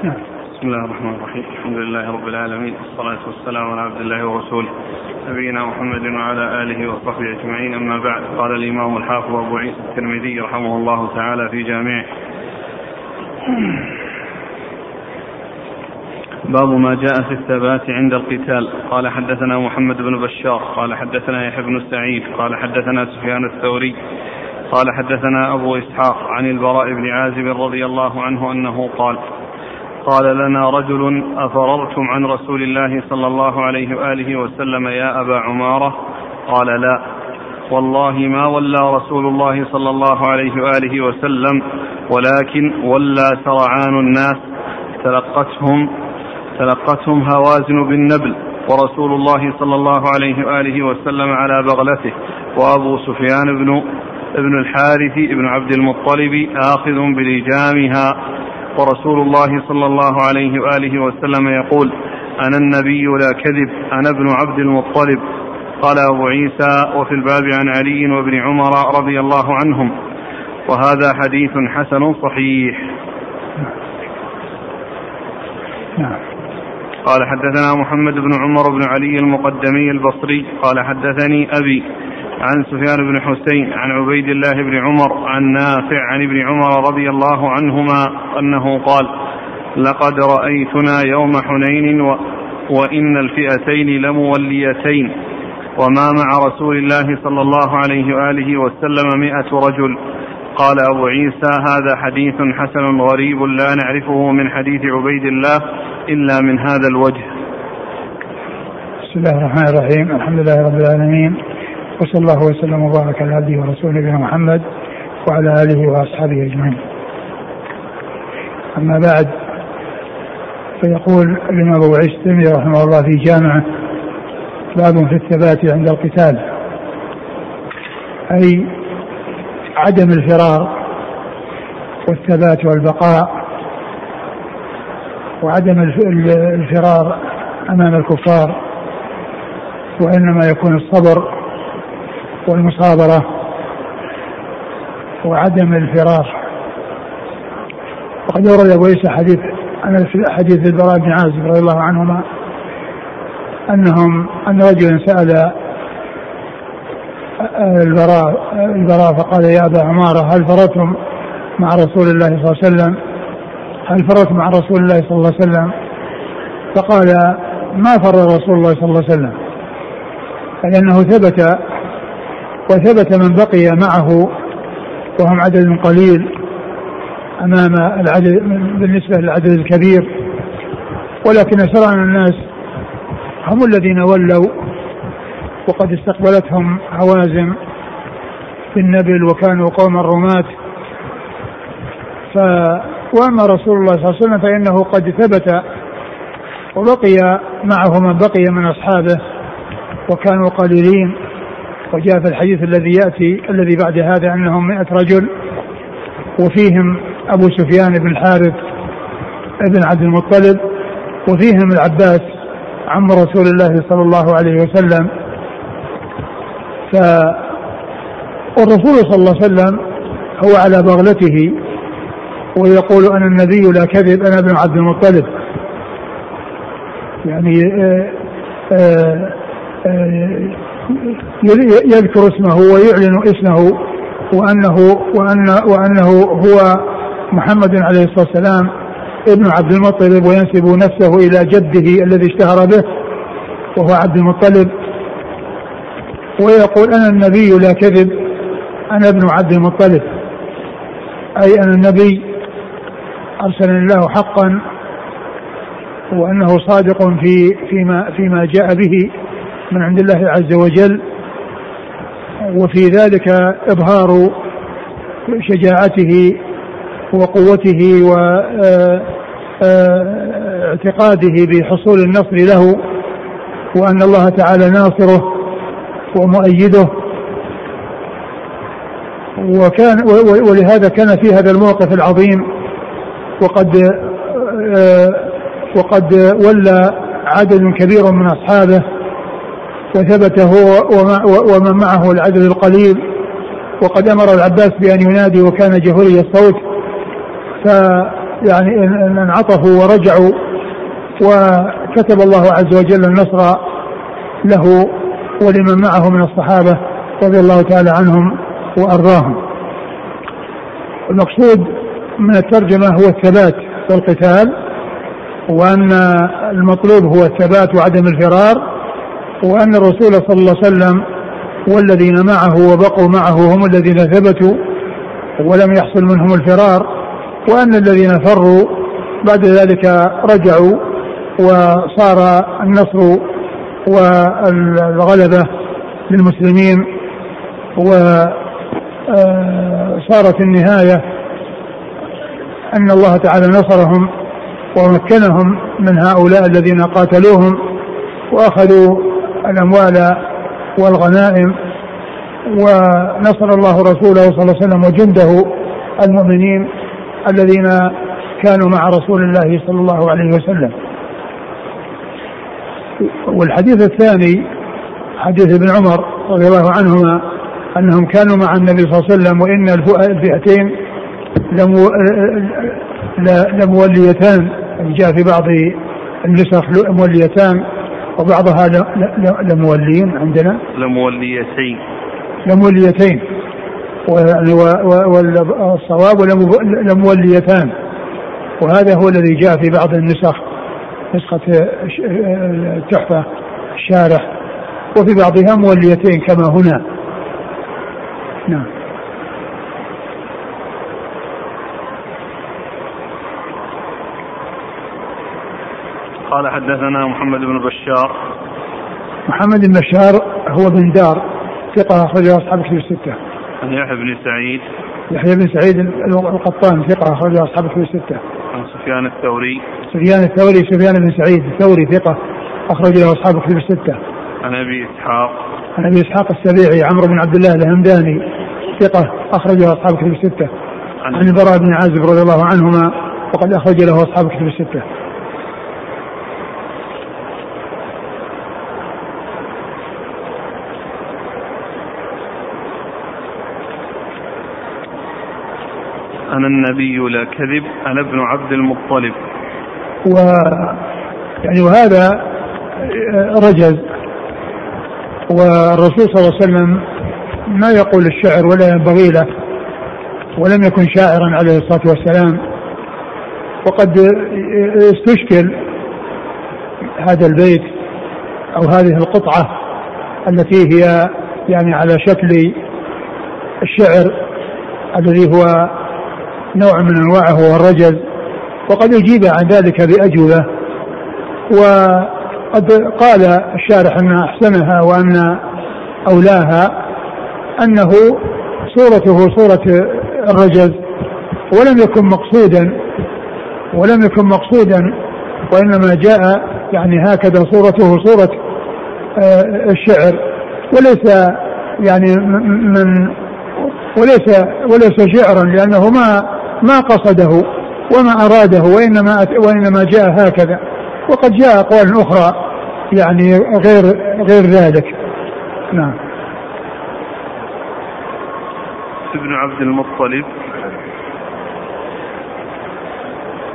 بسم الله الرحمن الرحيم. الحمد لله رب العالمين. والصلاة والسلام على عبد الله ورسوله. نبينا محمد وعلى آله وصحبه أجمعين. أما بعد قال الإمام الحافظ أبو عيسى الترمذي رحمه الله تعالى في جامعه. باب ما جاء في الثبات عند القتال. قال حدثنا محمد بن بشار. قال حدثنا يحيى بن سعيد. قال حدثنا سفيان الثوري. قال حدثنا أبو إسحاق عن البراء بن عازب رضي الله عنه أنه قال قال لنا رجل أفررتم عن رسول الله صلى الله عليه وآله وسلم يا أبا عمارة؟ قال لا. والله ما ولى رسول الله صلى الله عليه وآله وسلم ولكن ولى سرعان الناس. تلقتهم تلقتهم هوازن بالنبل ورسول الله صلى الله عليه وآله وسلم على بغلته. وأبو سفيان بن ابن الحارث بن عبد المطلب آخذ بلجامها. ورسول الله صلى الله عليه وآله وسلم يقول أنا النبي لا كذب أنا ابن عبد المطلب. قال أبو عيسى وفي الباب عن علي وابن عمر رضي الله عنهم. وهذا حديث حسن صحيح. نعم. قال حدثنا محمد بن عمر بن علي المقدمي البصري. قال حدثني أبي عن سفيان بن حسين عن عبيد الله بن عمر عن نافع عن ابن عمر رضي الله عنهما أنه قال لقد رأيتنا يوم حنين و وإن الفئتين لموليتين وما مع رسول الله صلى الله عليه وآله وسلم مئة رجل. قال أبو عيسى هذا حديث حسن غريب لا نعرفه من حديث عبيد الله إلا من هذا الوجه. بسم الله الرحمن الرحيم الحمد لله رب العالمين وصلى الله وسلم وبارك على عبده ورسوله نبينا محمد وعلى آله وأصحابه أجمعين. أما بعد فيقول الإمام أبو عيسى رحمه الله في جامعه باب في الثبات عند القتال أي عدم الفرار والثبات والبقاء وعدم الفرار أمام الكفار وإنما يكون الصبر والمصابرة وعدم الفرار وقد ورد أبو عيسى حديث حديث البراء بن عازب رضي الله عنهما أنهم أن رجلا سأل البراء البراء فقال يا أبا عمارة هل فررتم مع رسول الله صلى الله عليه وسلم؟ هل فررتم مع رسول الله صلى الله عليه وسلم؟ فقال ما فر رسول الله صلى الله عليه وسلم؟ فإنه ثبت وثبت من بقي معه وهم عدد قليل أمام العدد بالنسبة للعدد الكبير. ولكن سرعان الناس هم الذين ولوا وقد استقبلتهم هوازن في النبل وكانوا قوما رماة ف وأما رسول الله صلى الله عليه وسلم فإنه قد ثبت وبقي معه من بقي من أصحابه وكانوا قليلين. وجاء في الحديث الذي يأتي الذي بعد هذا أنهم مئة رجل وفيهم أبو سفيان بن الحارث بن عبد المطلب وفيهم العباس عم رسول الله صلى الله عليه وسلم. ف والرسول صلى الله عليه وسلم هو على بغلته ويقول أنا النبي لا كذب أنا ابن عبد المطلب. يعني آآ آه، آآ آه، آه، يذكر اسمه ويعلن اسمه وأنه وأن وأنه هو محمد عليه الصلاة والسلام ابن عبد المطلب وينسب نفسه إلى جده الذي اشتهر به وهو عبد المطلب. ويقول أنا النبي لا كذب أنا ابن عبد المطلب. أي أنا النبي ارسلني الله حقا وأنه صادق في فيما فيما جاء به. من عند الله عز وجل وفي ذلك إظهار شجاعته وقوته واعتقاده بحصول النصر له وأن الله تعالى ناصره ومؤيده. وكان ولهذا كان في هذا الموقف العظيم وقد وقد ولى عدد كبير من أصحابه وثبت هو ومن معه العدد القليل وقد أمر العباس بأن ينادي وكان جهوري الصوت ف يعني ان انعطفوا ورجعوا وكتب الله عز وجل النصر له ولمن معه من الصحابة رضي الله تعالى عنهم وأرضاهم. المقصود من الترجمة هو الثبات في القتال وأن المطلوب هو الثبات وعدم الفرار وأن الرسول صلى الله عليه وسلم والذين معه وبقوا معه هم الذين ثبتوا ولم يحصل منهم الفرار وأن الذين فروا بعد ذلك رجعوا وصار النصر والغلبة للمسلمين وصارت النهاية أن الله تعالى نصرهم ومكنهم من هؤلاء الذين قاتلوهم وأخذوا الأموال والغنائم ونصر الله رسوله صلى الله عليه وسلم وجنده المؤمنين الذين كانوا مع رسول الله صلى الله عليه وسلم. والحديث الثاني حديث ابن عمر رضي الله عنهما أنهم كانوا مع النبي صلى الله عليه وسلم وإن الفئتين لموليتان جاء في بعض النسخ موليتان وبعضها لمولين عندنا. لموليتين لموليتين والصواب لموليتان وهذا هو الذي جاء في بعض النسخ نسخة التحفة الشارح. وفي بعضها موليتين كما هنا. نعم. قال حدثنا محمد بن بشار محمد بن بشار هو بن دار ثقة أخرجه أصحاب كتب الستة. عن يحيى بن سعيد يحيى بن سعيد القطان ثقة أخرجه أصحاب كتب الستة. عن سفيان الثوري سفيان الثوري سفيان بن سعيد الثوري ثقة أخرج له أصحاب كتب الستة. عن أبي إسحاق عن أبي إسحاق السبيعي عمرو بن عبد الله الهمداني ثقة أخرجه أصحاب كتب الستة. عن, عن البراء بن عازب رضي الله عنهما وقد أخرج له أصحاب كتب الستة. أنا النبي لا كذب أنا ابن عبد المطلب. و يعني وهذا رجز والرسول صلى الله عليه وسلم ما يقول الشعر ولا ينبغي له ولم يكن شاعرا عليه الصلاة والسلام. وقد استشكل هذا البيت أو هذه القطعة التي هي يعني على شكل الشعر الذي هو نوع من أنواعه هو الرجل وقد أجيب عن ذلك بأجوبة. وقد قال الشارح أن أحسنها وأن أولاها أنه صورته صورة الرجل ولم يكن مقصودا ولم يكن مقصودا وإنما جاء يعني هكذا صورته صورة آه، الشعر. وليس يعني من وليس وليس شعرا لأنه ما ما قصده وما أراده وإنما وإنما جاء هكذا. وقد جاء أقوال أخرى يعني غير غير ذلك. نعم. ابن عبد المطلب.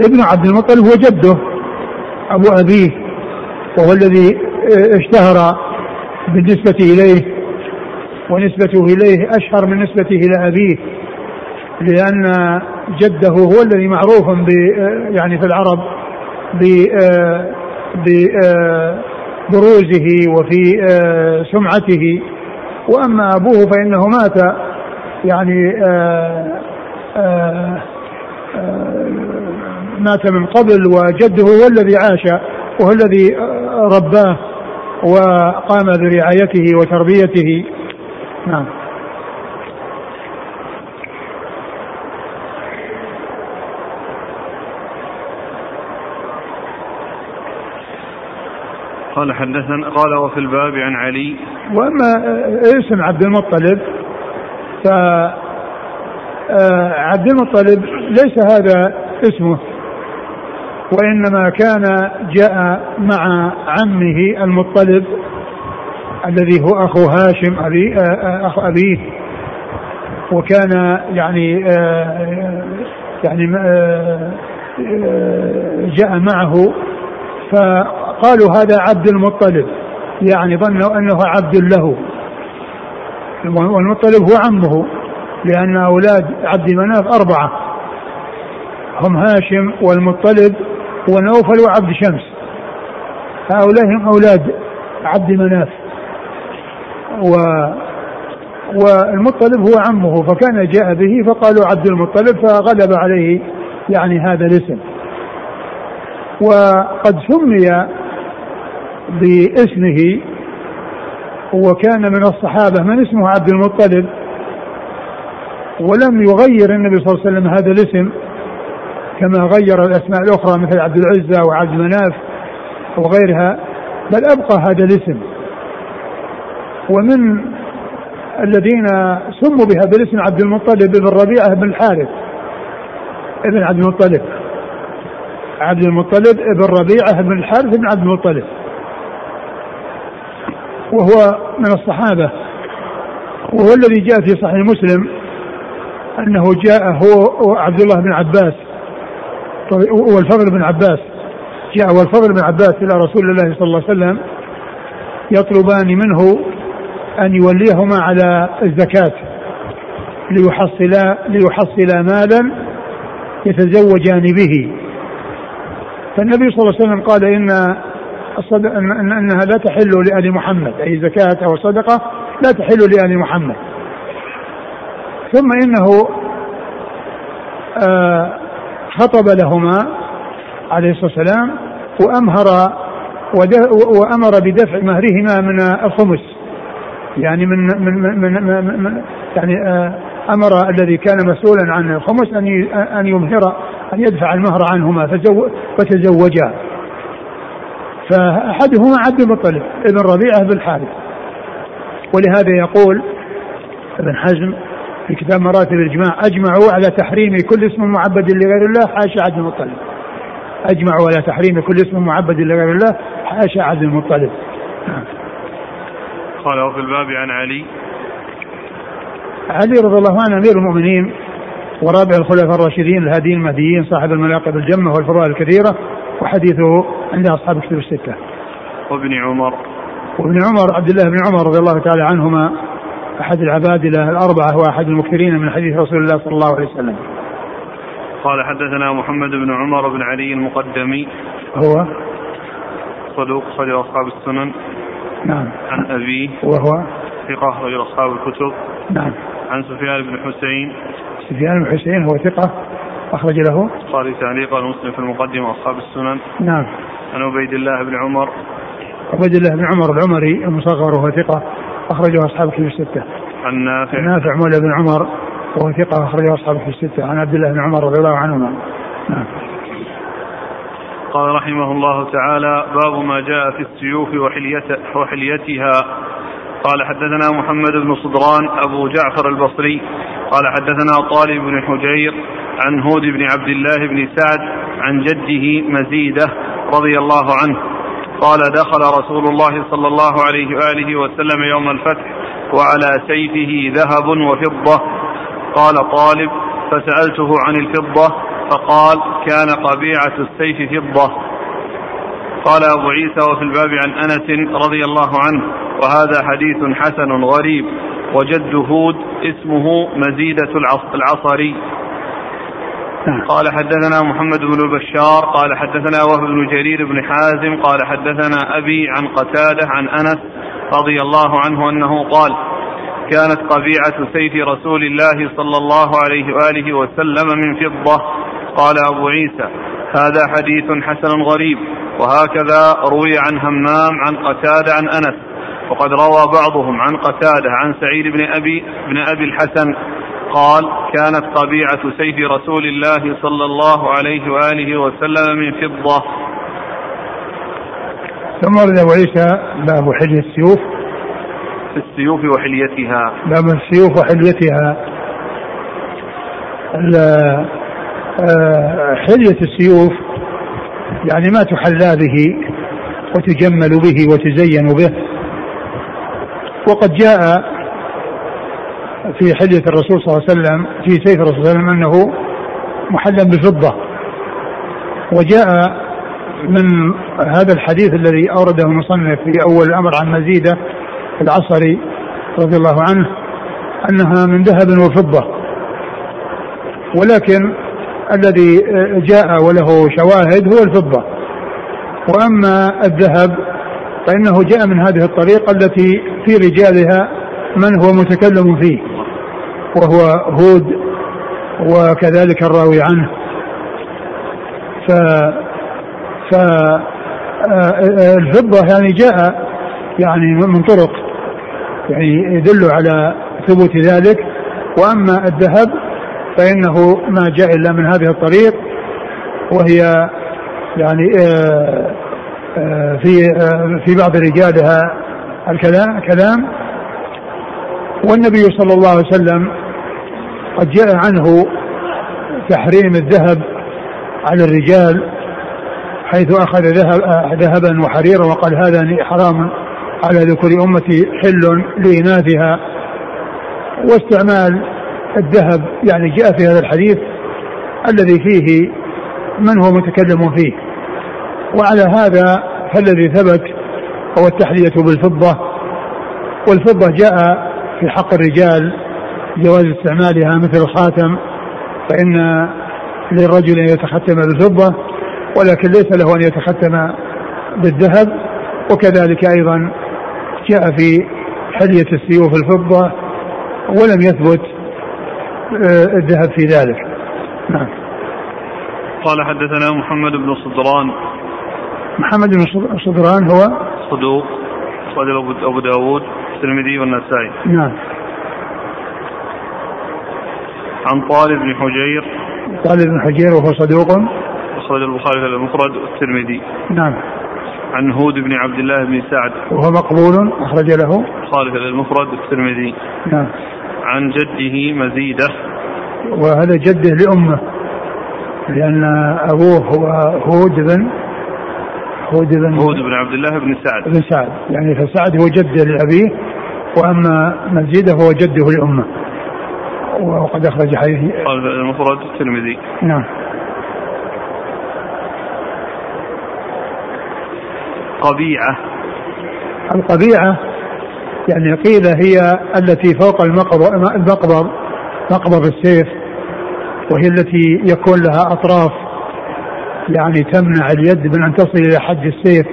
ابن عبد المطلب هو جده أبو أبيه وهو الذي اشتهر بالنسبة إليه ونسبته إليه أشهر من نسبته إلى أبيه لأن جده هو الذي معروف ب يعني في العرب ب ببروزه وفي سمعته. وأما أبوه فإنه مات يعني مات من قبل وجده هو الذي عاش وهو الذي رباه وقام برعايته وتربيته. نعم. قال حدثنا قال وفي الباب عن علي. وأما اسم عبد المطلب ف آه، عبد المطلب ليس هذا اسمه وإنما كان جاء مع عمه المطلب الذي هو أخو هاشم أبي آه، أخ أبيه وكان يعني يعني آه، جاء معه فقالوا هذا عبد المطلب. يعني ظنوا أنه عبد له. والمطلب هو عمه لأن أولاد عبد مناف أربعة. هم هاشم والمطلب ونوفل وعبد شمس. هؤلاء هم أولاد عبد مناف و والمطلب هو عمه فكان جاء به فقالوا عبد المطلب فغلب عليه يعني هذا الاسم. وقد سمي باسمه وكان من الصحابة. من اسمه؟ عبد المطلب. ولم يغير النبي صلى الله عليه وسلم هذا الاسم كما غير الأسماء الأخرى مثل عبد العزة وعبد مناف وغيرها بل أبقى هذا الاسم. ومن الذين سموا بها بالاسم عبد المطلب بن ربيعة بن الحارث. ابن عبد المطلب. عبد المطلب ابن ربيعة بن الحارث بن عبد المطلب. وهو من الصحابة. وهو الذي جاء في صحيح مسلم أنه جاء هو وعبد الله بن عباس. والفضل بن عباس. جاء والفضل بن عباس إلى رسول الله صلى الله عليه وسلم يطلبان منه أن يوليهما على الزكاة ليحصلا ليحصلا مالا يتزوجان به. فالنبي صلى الله عليه وسلم قال إن الصدق إن أنها لا تحل لآل محمد أي زكاة أو صدقة لا تحل لآل محمد. ثم إنه آه خطب لهما عليه الصلاة والسلام وأمهر وأمر بدفع مهرهما من الخمس. يعني من من من, من, من يعني آه أمر الذي كان مسؤولا عن الخمس أن أن يمهر أن يدفع المهر عنهما فتزوجا. فأحدهما عبد المطلب ابن ربيعة بن الحارث ولهذا يقول ابن حزم في كتاب مراتب الإجماع أجمعوا على تحريم كل اسم معبد لغير الله حاشا عبد المطلب. أجمعوا على تحريم كل اسم معبد لغير الله حاشا عبد المطلب. قال وفي الباب عن علي. علي رضي الله عنه أمير المؤمنين ورابع الخلفاء الراشدين الهاديين المهديين صاحب المناقب الجمة والفضائل الكثيرة وحديثه عند أصحاب الكتب الستة. وابن عمر. وابن عمر عبد الله بن عمر رضي الله تعالى عنهما أحد العبادلة الأربعة وأحد المكثرين من حديث رسول الله صلى الله عليه وسلم. قال حدثنا محمد بن عمر بن علي المقدمي. هو؟ صدوق خرج أصحاب السنن. نعم. عن أبيه. وهو؟ ثقة رجل أصحاب الكتب. نعم. عن سفيان بن حسين. سفيان بن حسين هو ثقة أخرج له. البخاري تعليقا مسلم في المقدمة أصحاب السنن. نعم. عن عبيد الله بن عمر. عبيد الله بن عمر العمري المصغر وهو ثقة أخرجه أصحاب الكتب الستة. عن نافع. نافع مولى بن عمر وهو ثقة أخرجه أصحاب الكتب الستة. عن عبد الله بن عمر رضي الله عنهما. نعم. قال رحمه الله تعالى باب ما جاء في السيوف وحليتها. قال حدثنا محمد بن صدران أبو جعفر البصري. قال حدثنا طالب بن حجير عن هود بن عبد الله بن سعد عن جده مزيدة رضي الله عنه. قال دخل رسول الله صلى الله عليه وآله وسلم يوم الفتح وعلى سيفه ذهب وفضة. قال طالب فسألته عن الفضة فقال كان قبيعة السيف فضة. قال أبو عيسى وفي الباب عن أنس رضي الله عنه وهذا حديث حسن غريب وجد هود اسمه مزيدة العصري. نعم. قال حدثنا محمد بن البشار قال حدثنا وهب بن جرير بن حازم قال حدثنا أبي عن قتادة عن أنس رضي الله عنه أنه قال كانت قبيعة سيف رسول الله صلى الله عليه وآله وسلم من فضة. قال أبو عيسى هذا حديث حسن غريب. وهكذا روي عن همام عن قتادة عن أنس وقد روى بعضهم عن قتادة عن سعيد بن أبي بن أبي الحسن قال كانت طبيعة سيف رسول الله صلى الله عليه وآله وسلم من فضة. ثم ورد أبو عيسى باب حلية السيوف. في السيوف وحليتها. باب السيوف وحليتها. آه، حلية السيوف يعني ما تحلى به وتجمل به وتزين به. وقد جاء في حلية الرسول صلى الله عليه وسلم في سيف الرسول صلى الله عليه وسلم أنه محلى بفضة. وجاء من هذا الحديث الذي أورده المصنف في أول الأمر عن مزيدة العصري رضي الله عنه أنها من ذهب وفضة. ولكن الذي جاء وله شواهد هو الفضة. وأما الذهب فإنه جاء من هذه الطريقة التي في رجالها من هو متكلم فيه وهو هود وكذلك الراوي عنه. ف فالفضة يعني جاء يعني من طرق يعني يدل على ثبوت ذلك. وأما الذهب فإنه ما جاء إلا من هذه الطريق وهي يعني آه، آه، في آه، في بعض رجالها الكلام كلام. والنبي صلى الله عليه وسلم قد جاء عنه تحريم الذهب على الرجال حيث أخذ ذهب ذهبا وحريرا وقال هذا حرام على ذكور أمتي حل لإناثها. واستعمال الذهب يعني جاء في هذا الحديث الذي فيه من هو متكلم فيه. وعلى هذا فالذي ثبت هو التحلية بالفضة والفضة جاء في حق الرجال جواز استعمالها مثل الخاتم فإن للرجل أن يتختم بالفضة ولكن ليس له أن يتختم بالذهب. وكذلك أيضا جاء في حلية السيوف الفضة ولم يثبت الذهب في ذلك. نعم. قال حدثنا محمد بن صدران. محمد بن صدران هو؟ صدوق أخرج أبو داود الترمذي والنسائي. نعم. عن طالب بن حجير. طالب بن حجير وهو صدوق؟ أخرج البخاري في المفرد والترمذي. نعم. عن هود بن عبد الله بن سعد. وهو مقبول أخرج له؟ خالف المفرد والترمذي. نعم. عن جده مزيدة. وهذا جده لأمه لأن أبوه هو هود بن هود بن هود بن عبد الله بن سعد. بن سعد. يعني فسعد هو جده لأبيه وأما مزيدة هو جده لأمه. وقد أخرج حديث المفرد الترمذي. نعم. قبيعة. القبيعة يعني قيل هي التي فوق المقبض مقبض السيف وهي التي يكون لها أطراف يعني تمنع اليد من أن تصل إلى حد السيف.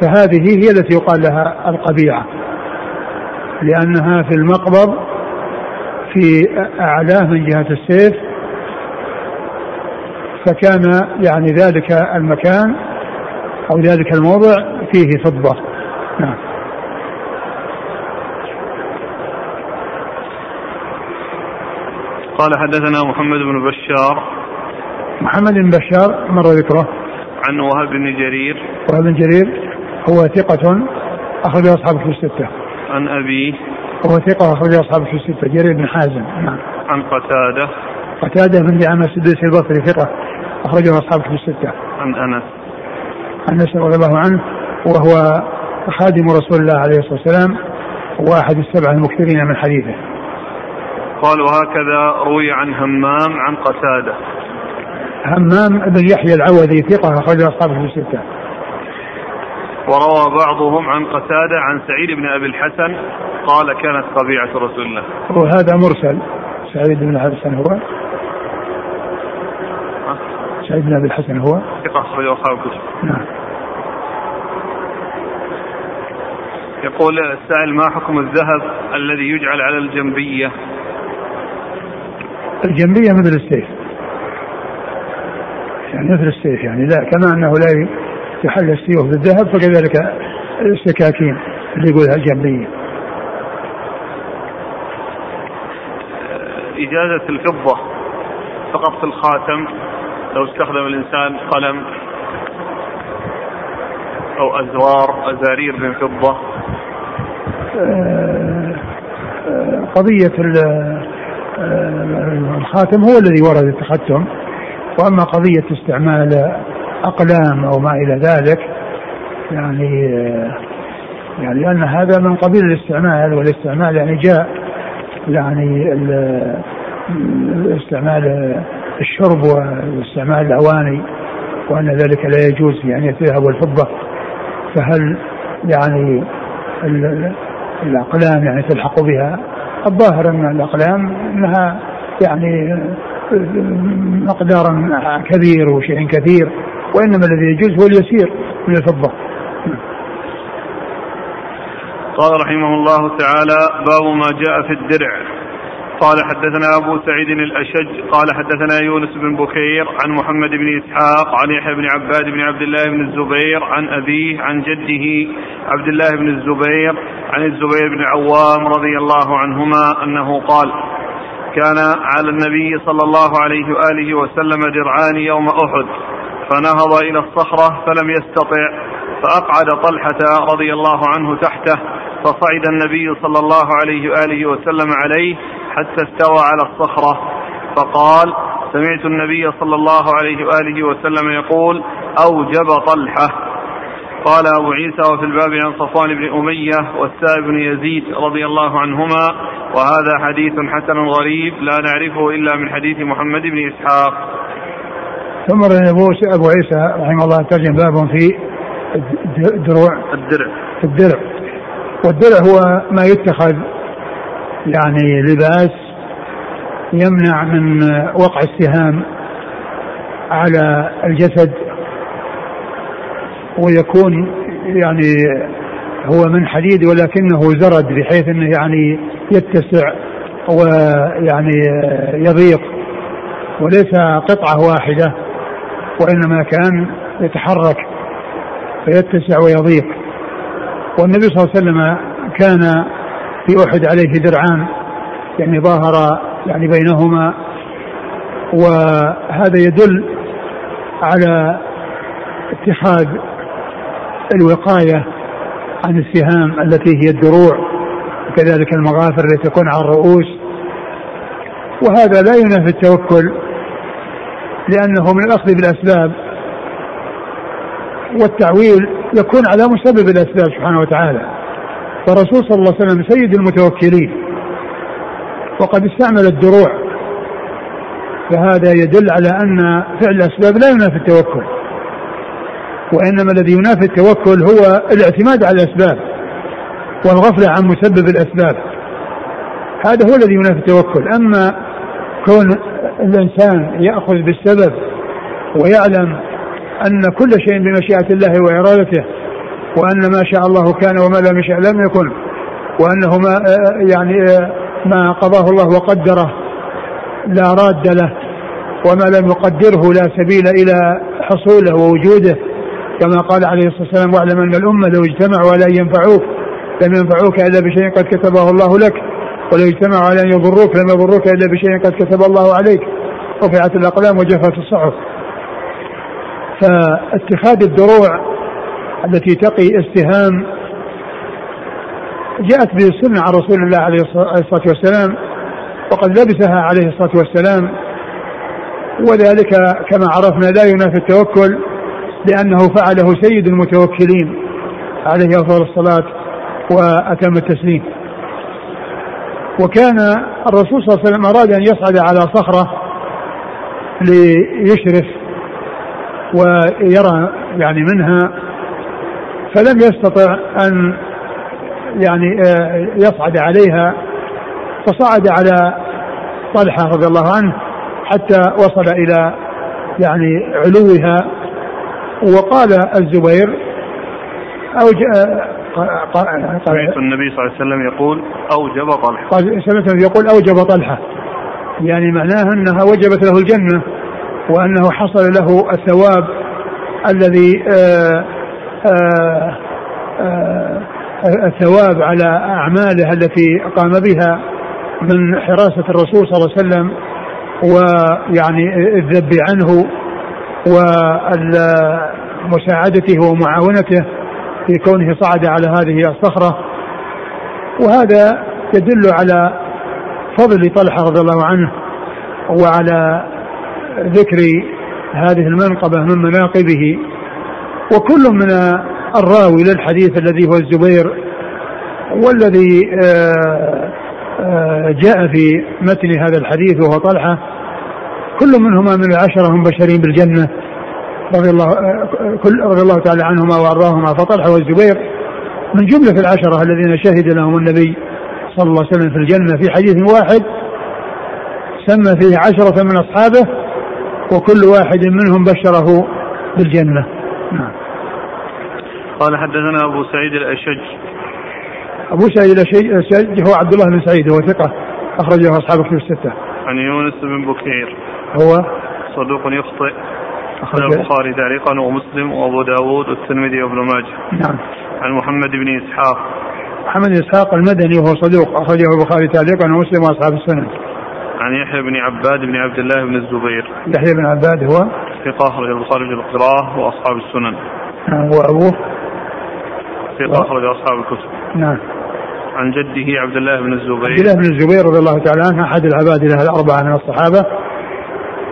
فهذه هي التي يقال لها القبيعة لأنها في المقبض في أعلاه من جهة السيف. فكان يعني ذلك المكان أو ذلك الموضع فيه فضة. نعم. قال حدثنا محمد بن بشار. محمد بن بشار مر ذكره؟ عن وهب بن جرير. وهب بن جرير هو ثقة أخرج أصحاب في الستة. عن أبيه هو ثقة أخرج أصحاب في الستة. جرير بن حازم. نعم. عن قتادة. قتادة بن دعامة السدوسي البصري ثقة أخرجه أصحاب في الستة. عن أنس. أنس رضي الله عنه وهو خادم رسول الله عليه الصلاة والسلام وأحد السبعة المكثرين من حديثه. قال وهكذا روي عن همام عن قتادة. همام بن يحيى العوذي ثقة اخرج اصحابه في الستة. وروى بعضهم عن قتادة عن سعيد بن أبي الحسن قال كانت طبيعه رسول الله. وهذا مرسل سعيد بن أبي الحسن هو سعيد بن أبي الحسن هو ثقة أخرج أصحاب الكتب. نعم. يقول السائل ما حكم الذهب الذي يجعل على الجنبية؟ الجنبية مثل السيف. يعني مثل السيف يعني لا كما أنه لا يحل السيوف بالذهب فكذلك السكاكين اللي يقولها الجنبية. إجازة الفضة فقط في الخاتم لو استخدم الإنسان قلم أو أزرار أزارير من فضة آه، آه، قضية آه، الخاتم هو الذي ورد التختم. وأما قضية استعمال أقلام أو ما إلى ذلك يعني يعني لأن هذا من قبيل الاستعمال والاستعمال يعني جاء يعني استعمال الشرب واستعمال الأواني وأن ذلك لا يجوز يعني الذهب والفضة. فهل يعني الأقلام يعني تلحق بها؟ الظاهر أن الأقلام أنها يعني مقدار كبير وشيء كثير وإنما الذي يجوز هو اليسير من الفضة قال رحمه الله تعالى باب ما جاء في الدرع. قال حدثنا أبو سعيد الأشج قال حدثنا يونس بن بكير عن محمد بن إسحاق عن يحيى بن عباد بن عبد الله بن الزبير عن أبيه عن جده عبد الله بن الزبير عن الزبير بن عوام رضي الله عنهما أنه قال كان على النبي صلى الله عليه وآله وسلم درعان يوم أحد فنهض إلى الصخرة فلم يستطع فأقعد طلحة رضي الله عنه تحته فصعد النبي صلى الله عليه وآله وسلم عليه حتى استوى على الصخرة فقال سمعت النبي صلى الله عليه وآله وسلم يقول أوجب طلحة. قال أبو عيسى وفي الباب عن صفوان بن أمية والسائب بن يزيد رضي الله عنهما وهذا حديث حسن غريب لا نعرفه إلا من حديث محمد بن إسحاق. ثم أبو عيسى رحمه الله ترجم باب في الدروع. الدرع. الدرع. والدرع هو ما يتخذ يعني لباس يمنع من وقع السهام على الجسد ويكون يعني هو من حديد ولكنه زرد بحيث إنه يعني يتسع ويعني يضيق وليس قطعة واحدة وإنما كان يتحرك فيتسع ويضيق. والنبي صلى الله عليه وسلم كان في أحد عليه درعان يعني ظاهر يعني بينهما وهذا يدل على اتخاذ الوقاية عن السهام التي هي الدروع وكذلك المغافر التي تكون على الرؤوس. وهذا لا ينافي التوكل لأنه من الاخذ بالاسباب والتعويل يكون على مسبب الأسباب سبحانه وتعالى. فالرسول صلى الله عليه وسلم سيد المتوكلين. وقد استعمل الدروع. فهذا يدل على أن فعل الأسباب لا ينافي التوكل. وإنما الذي ينافي التوكل هو الاعتماد على الأسباب والغفلة عن مسبب الأسباب. هذا هو الذي ينافي التوكل. أما كون الإنسان يأخذ بالسبب ويعلم أن كل شيء بمشيئة الله وإرادته وأن ما شاء الله كان وما لم يشاء لم يكن وأنه ما يعني ما قضاه الله وقدره لا راد له وما لم يقدره لا سبيل إلى حصوله ووجوده. كما قال عليه الصلاة والسلام واعلم أن الأمة لو اجتمعوا على أن ينفعوك لم ينفعوك إلا بشيء قد كتبه الله لك ولو اجتمعوا على أن يضروك لم يضروك إلا بشيء قد كتب الله عليك. رفعت الأقلام وجفت الصحف. فاتخاذ الدروع التي تقي استهام جاءت به السنة عن رسول الله عليه الصلاة والسلام وقد لبسها عليه الصلاة والسلام. وذلك كما عرفنا لا ينافي التوكل لأنه فعله سيد المتوكلين عليه أفضل الصلاة وأتم التسليم. وكان الرسول صلى الله عليه وسلم أراد أن يصعد على صخرة ليشرف ويرى يعني منها فلم يستطع أن يعني آه، يصعد عليها فصعد على طلحة رضي الله عنه حتى وصل إلى يعني علوها وقال الزبير أو سمعت النبي صلى الله عليه وسلم يقول أوجب طلحة. سمعت يقول أوجب طلحة. يعني معناه أنها وجبت له الجنة وأنه حصل له الثواب الذي آه، آه، الثواب على أعماله التي قام بها من حراسة الرسول صلى الله عليه وسلم ويعني الذب عنه ومساعدته ومعاونته في كونه صعد على هذه الصخرة. وهذا يدل على فضل طلحة رضي الله عنه وعلى ذكر هذه المنقبة من مناقبه. وكل من الراوي للحديث الذي هو الزبير والذي آه، آه، جاء في متن هذا الحديث وهو طلحة كل منهما من العشرة هم بشرين بالجنة رضي الله كل رضي الله تعالى عنهما وأرضاهما. فطلحة والزبير من جملة العشرة الذين شهد لهم النبي صلى الله عليه وسلم في الجنة في حديث واحد سمى فيه عشرة من أصحابه وكل واحد منهم بشره بالجنة. قال حدثنا أبو سعيد الأشج. أبو سعيد الاشج هو عبد الله بن سعيد هو ثقة أخرجه أصحاب كتب الستة. عن يونس بن بكير. هو؟ صدوق يخطئ. أخرج البخاري تعليقا ومسلم وأبو داود والترمذي وابن ماجه. نعم. عن محمد بن إسحاق. محمد بن إسحاق المدني وهو صدوق أخرجه البخاري تعليقا ومسلم وأصحاب السنة. عن يحيى بن عباد بن عبد الله بن الزبير. يحيى بن عباد هو؟ ثقة أخرج البخاري في القراءة وأصحاب السنن. نعم وأبوه؟ ثقة أخرج أصحاب الكتب. نعم. عن جده عبد الله بن الزبير. عبد الله بن الزبير رضي الله تعالى عنه أحد العباد له الأربعة من الصحابة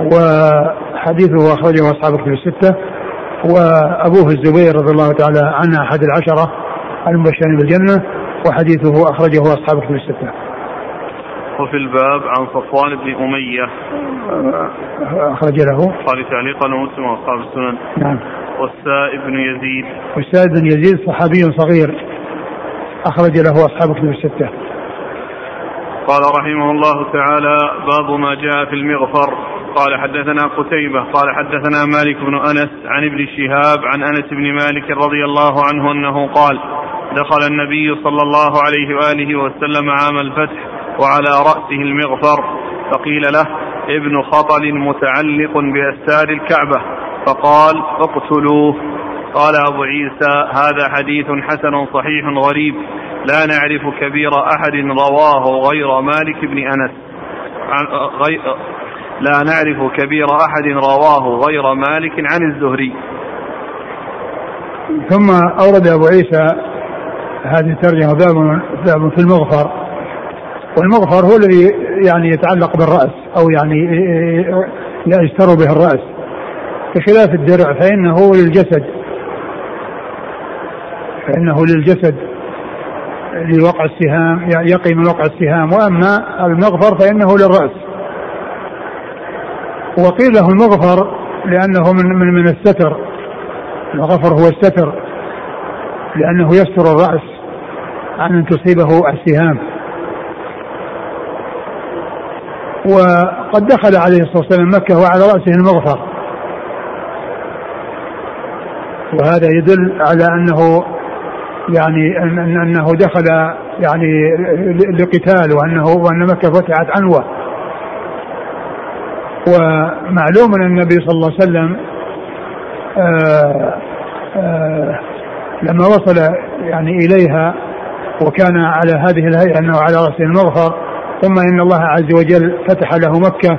وحديثه أخرجه أصحاب الكتب الستة وأبوه الزبير رضي الله تعالى عنه أحد العشرة المبشرين بالجنة وحديثه أخرجه أصحاب الكتب الستة. وفي الباب عن صفوان بن أمية. أخرج له قال تعليقا ومسلم وأصحاب السنن. نعم. والسائب بن يزيد. والسائب بن يزيد صحابي صغير. أخرج له أصحاب الكتب الستة. قال رحمه الله تعالى باب ما جاء في المغفر. قال حدثنا قتيبة قال حدثنا مالك بن أنس عن ابن شهاب عن أنس بن مالك رضي الله عنه أنه قال دخل النبي صلى الله عليه وآله وسلم عام الفتح. وعلى رأسه المغفر فقيل له ابن خطل متعلق بأستار الكعبة. فقال اقتلوه. قال أبو عيسى هذا حديث حسن صحيح غريب. لا نعرف كبير أحد رواه غير مالك بن أنس. لا نعرف كبير أحد رواه غير مالك عن الزهري. ثم أورد أبو عيسى هذه الترجمة باب في المغفر. والمغفر هو الذي يعني يتعلق بالرأس أو يعني يستر به الرأس. بخلاف الدرع فإنه للجسد. فإنه للجسد. لوقع السهام يقي من وقع السهام. وأما المغفر فإنه للرأس. وقيل له المغفر لأنه من من من الستر. المغفر هو الستر. لأنه يستر الرأس عن أن تصيبه السهام. وقد دخل عليه الصلاة والسلام مكة وعلى رأسه المغفر. وهذا يدل على أنه يعني أنه دخل يعني لقتال وأنه وأن مكة فتحت عنوة. ومعلوم أن النبي صلى الله عليه وسلم آآ آآ لما وصل يعني إليها وكان على هذه الهيئة أنه على رأسه المغفر ثم إن الله عز وجل فتح له مكة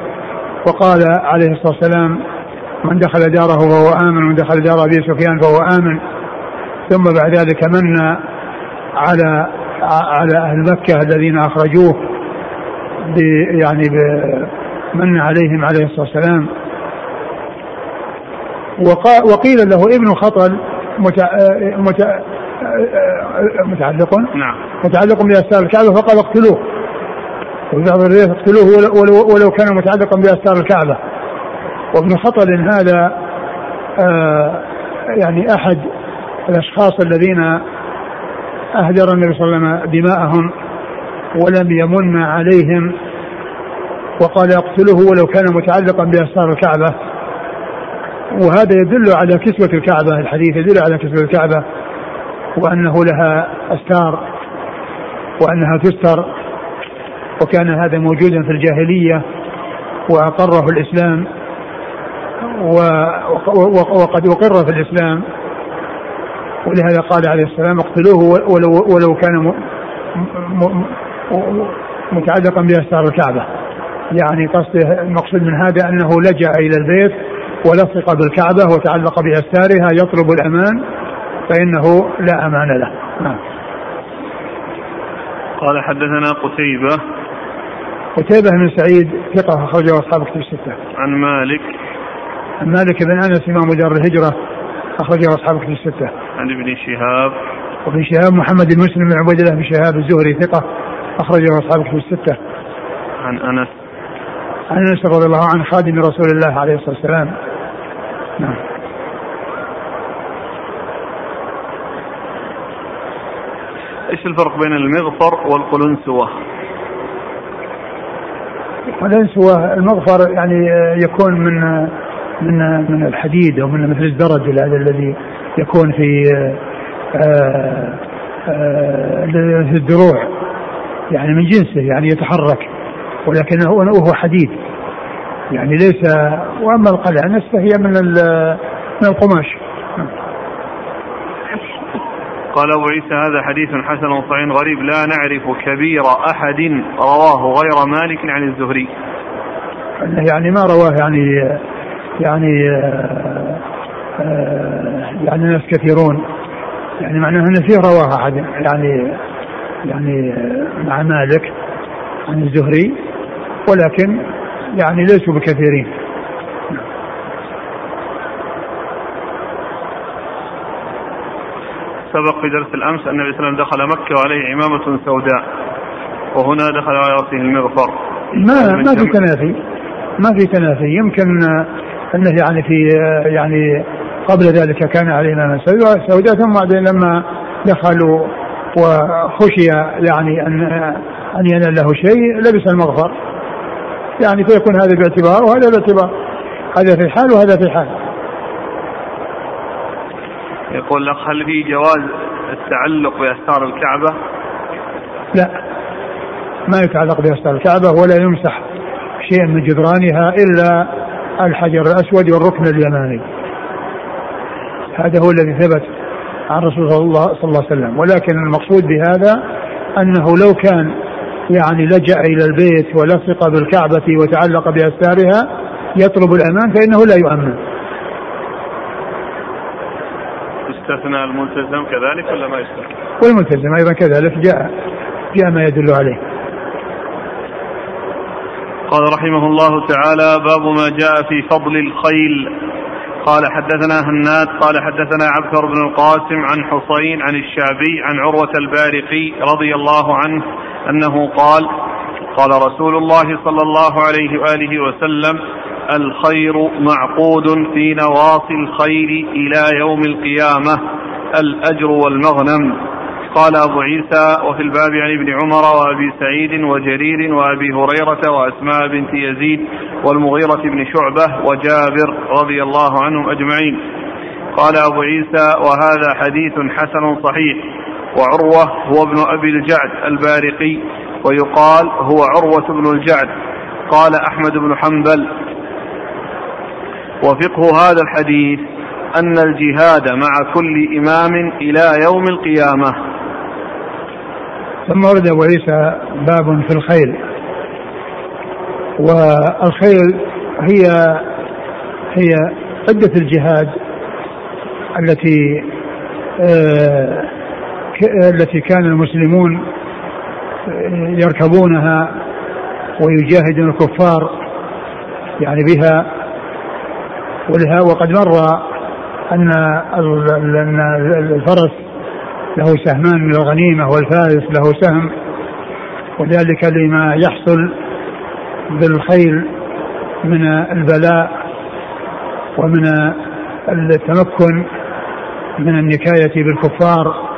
وقال عليه الصلاة والسلام من دخل داره فهو آمن ومن دخل دار أبي سفيان فهو آمن. ثم بعد ذلك من على على أهل مكة الذين أخرجوه يعني من عليهم عليه الصلاة والسلام. وقيل له ابن خطل متعلق نعم. متعلق بأستار الكعبة فقال اقتلوه. وفي بعض الروايات اقتلوه ولو, كان متعلقا بأستار الكعبة. وابن خطل هذا آه يعني أحد الأشخاص الذين أهدر النبي صلى الله عليه وسلم دماءهم ولم يمن عليهم وقال اقتله ولو كان متعلقا بأستار الكعبة. وهذا يدل على كسوة الكعبة الحديث يدل على كسوة الكعبة وأنه لها أستار وأنها تستر وكان هذا موجودا في الجاهلية وأقره الإسلام وقد أقر في الإسلام ولهذا قال عليه السلام اقتلوه ولو, ولو كان متعلقا بأستار الكعبة. يعني قصده المقصود من هذا أنه لجأ إلى البيت ولصق بالكعبة وتعلق بأستارها يطلب الأمان فإنه لا أمان له. نعم. قال حدثنا قتيبة قتيبة بن سعيد ثقة أخرجه أصحاب كتب الستة. عن مالك عن مالك بن أنس إمام دار الهجرة أخرجه أصحاب كتب الستة. عن ابن شهاب وابن شهاب محمد بن مسلم بن عبيد الله بن شهاب الزهري ثقة أخرجه أصحاب كتب الستة. عن أنس عن أنس رضي الله عنه خادم رسول الله عليه الصلاة والسلام. نعم. إيش الفرق بين المغفر والقلنسوة؟ القلنسوة المغفر يعني يكون من من من الحديد أو من مثل الدرج هذا الذي يكون في آه، آه، في الدروع يعني من جنسه يعني يتحرك ولكنه هو حديد. يعني ليس وأما القلع نفسه هي من من القماش. قال أبو عيسى هذا حديث حسن صحيح غريب لا نعرف كبير أحد رواه غير مالك عن الزهري. يعني ما رواه يعني يعني يعني ناس كثيرون. يعني معناه أن فيه رواه أحد يعني يعني مع مالك عن الزهري ولكن يعني ليسوا بكثيرين. سبق في درس الأمس أن النبي صلى الله عليه وسلم دخل مكة وعليه عمامه سوداء. وهنا دخل على رأسه المغفر. ما ما في تنافي. ما في تنافي. يمكن انه يعني في يعني قبل ذلك كان عليه عمامه سوداء ثم بعدين لما دخلوا وخشي يعني أن أن ينال له شيء لبس المغفر. يعني فيكون هذا باعتبار وهذا باعتبار. هذا في حال وهذا في حال يقول لك هل في جواز التعلق بأستار الكعبة؟ لا. ما يتعلق بأستار الكعبة ولا يمسح شيء من جدرانها إلا الحجر الأسود والركن اليماني. هذا هو الذي ثبت عن رسول الله صلى الله عليه وسلم. ولكن المقصود بهذا أنه لو كان يعني لجأ إلى البيت ولصق بالكعبة وتعلق بأستارها يطلب الأمان فإنه لا يؤمن. يستثنى الملتزم كذلك ولا ما يستثنى؟ والملتزم أيضا كذلك جاء جاء ما يدل عليه قال رحمه الله تعالى باب ما جاء في فضل الخيل قال حدثنا هناد قال حدثنا عبثر بن القاسم عن حسين عن الشعبي عن عروة البارقي رضي الله عنه أنه قال قال رسول الله صلى الله عليه وآله وسلم الخير معقود في نواصي الخير إلى يوم القيامة الأجر والمغنم. قال أبو عيسى وفي الباب عن ابن عمر وأبي سعيد وجرير وأبي هريرة وأسماء بنت يزيد والمغيرة بن شعبة وجابر رضي الله عنهم أجمعين. قال أبو عيسى وهذا حديث حسن صحيح. وعروة هو ابن أبي الجعد البارقي ويقال هو عروة بن الجعد. قال أحمد بن حنبل وفقه هذا الحديث أن الجهاد مع كل إمام إلى يوم القيامة. ثم ورد أبو عيسى باب في الخيل. والخيل هي هي عدة الجهاد التي آه التي كان المسلمون يركبونها ويجاهدون الكفار يعني بها. ولها وقد مر أن الفرس له سهمان من الغنيمة والفارس له سهم وذلك لما يحصل بالخيل من البلاء ومن التمكن من النكاية بالكفار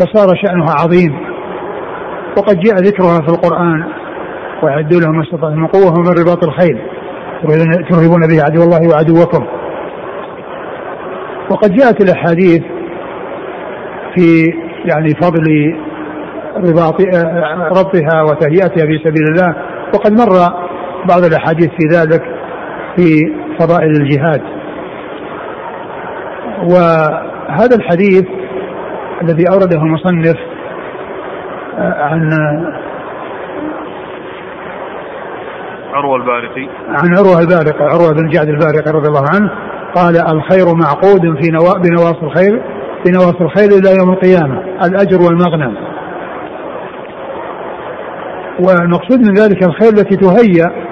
فصار شأنها عظيم. وقد جاء ذكرها في القرآن وأعدوا لهم ما استطعتم من قوة ومن رباط الخيل. ترهبون به عدو الله وعدوكم. وقد جاءت الأحاديث في يعني فضل رباط ربطها وتهيئتها في سبيل الله وقد مر بعض الأحاديث في ذلك في فضائل الجهاد. وهذا الحديث الذي أورده المصنف آه، عن عروة البارقي عن عروة البارقي عروة بن جعد البارقي رضي الله عنه قال الخير معقود في نوا... بنواصي الخير في نواصي الخير إلى يوم القيامة الأجر والمغنم. والمقصود من ذلك الخير التي تهيأ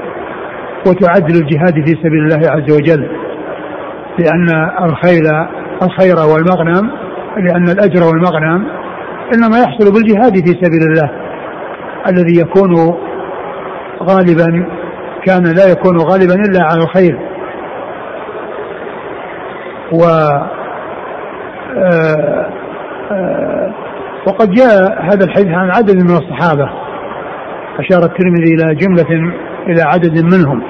وتعد للجهاد في سبيل الله عز وجل لأن الخيل الخير والمغنم لأن الأجر والمغنم إنما يحصل بالجهاد في سبيل الله الذي يكون غالبا كان لا يكون غالبا إلا على الخير. و آه، آه، وقد جاء هذا الحديث عن عدد من الصحابة. أشار الترمذي إلى جملة إلى عدد منهم.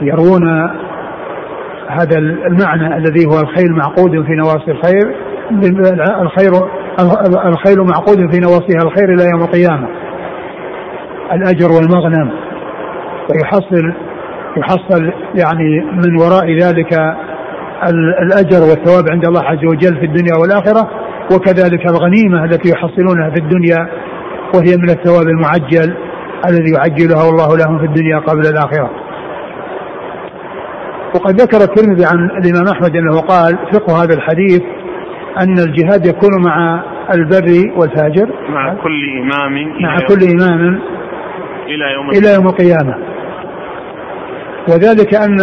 يروون هذا المعنى الذي هو الخيل معقود في نواصي الخير الخير الخيل معقود في نواصيها الخير إلى يوم القيامة. الأجر والمغنم. ويحصل يحصل يعني من وراء ذلك الأجر والثواب عند الله عز وجل في الدنيا والآخرة وكذلك الغنيمة التي يحصلونها في الدنيا وهي من الثواب المعجل الذي يعجلها الله لهم في الدنيا قبل الآخرة. وقد ذكر الترمذي عن الإمام أحمد أنه قال فقه هذا الحديث أن الجهاد يكون مع البر والفاجر مع كل إمام مع كل إمام إلى يوم إلى يوم القيامة وذلك أن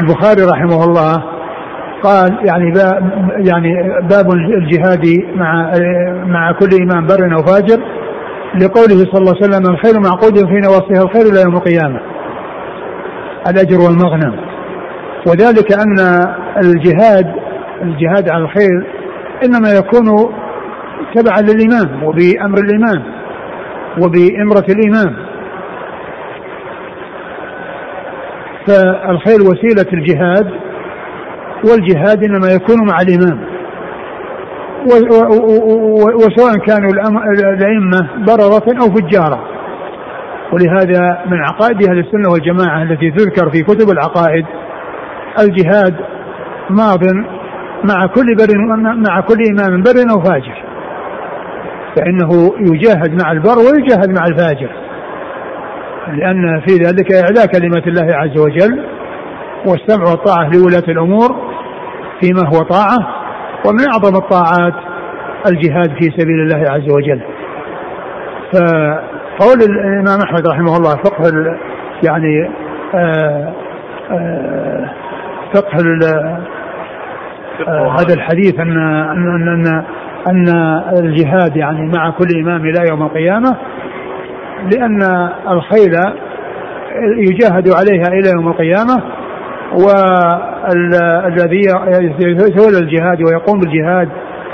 البخاري رحمه الله قال يعني باب يعني باب الجهاد مع مع كل إمام بر أو فاجر لقوله صلى الله عليه وسلم الخير معقود في نواصيها الخير إلى يوم القيامة. الأجر والمغنم. وذلك أن الجهاد الجهاد على الخير إنما يكون تبعا للإمام وبأمر الإمام وبإمرة الإمام. فالخير وسيلة الجهاد والجهاد إنما يكون مع الإمام. وسواء كانوا الأئمة بررة أو فجارا ولهذا من عقائد أهل السنة والجماعة التي تذكر في كتب العقائد الجهاد ماض مع كل بر مع كل إمام بر أو فاجر. فإنه يجاهد مع البر ويجاهد مع الفاجر. لأن في ذلك اعلاء كلمه الله عز وجل والسمع والطاعه لولاة الأمور فيما هو طاعة ومن أعظم الطاعات الجهاد في سبيل الله عز وجل. فقول الإمام أحمد رحمه الله فقه يعني آآ آه، آآ آه، فقه آه هذا الحديث ان ان ان أن الجهاد يعني مع كل إمام إلى يوم القيامة لأن الخيل يجاهد عليها إلى يوم القيامة والذي يتولى الجهاد ويقوم بالجهاد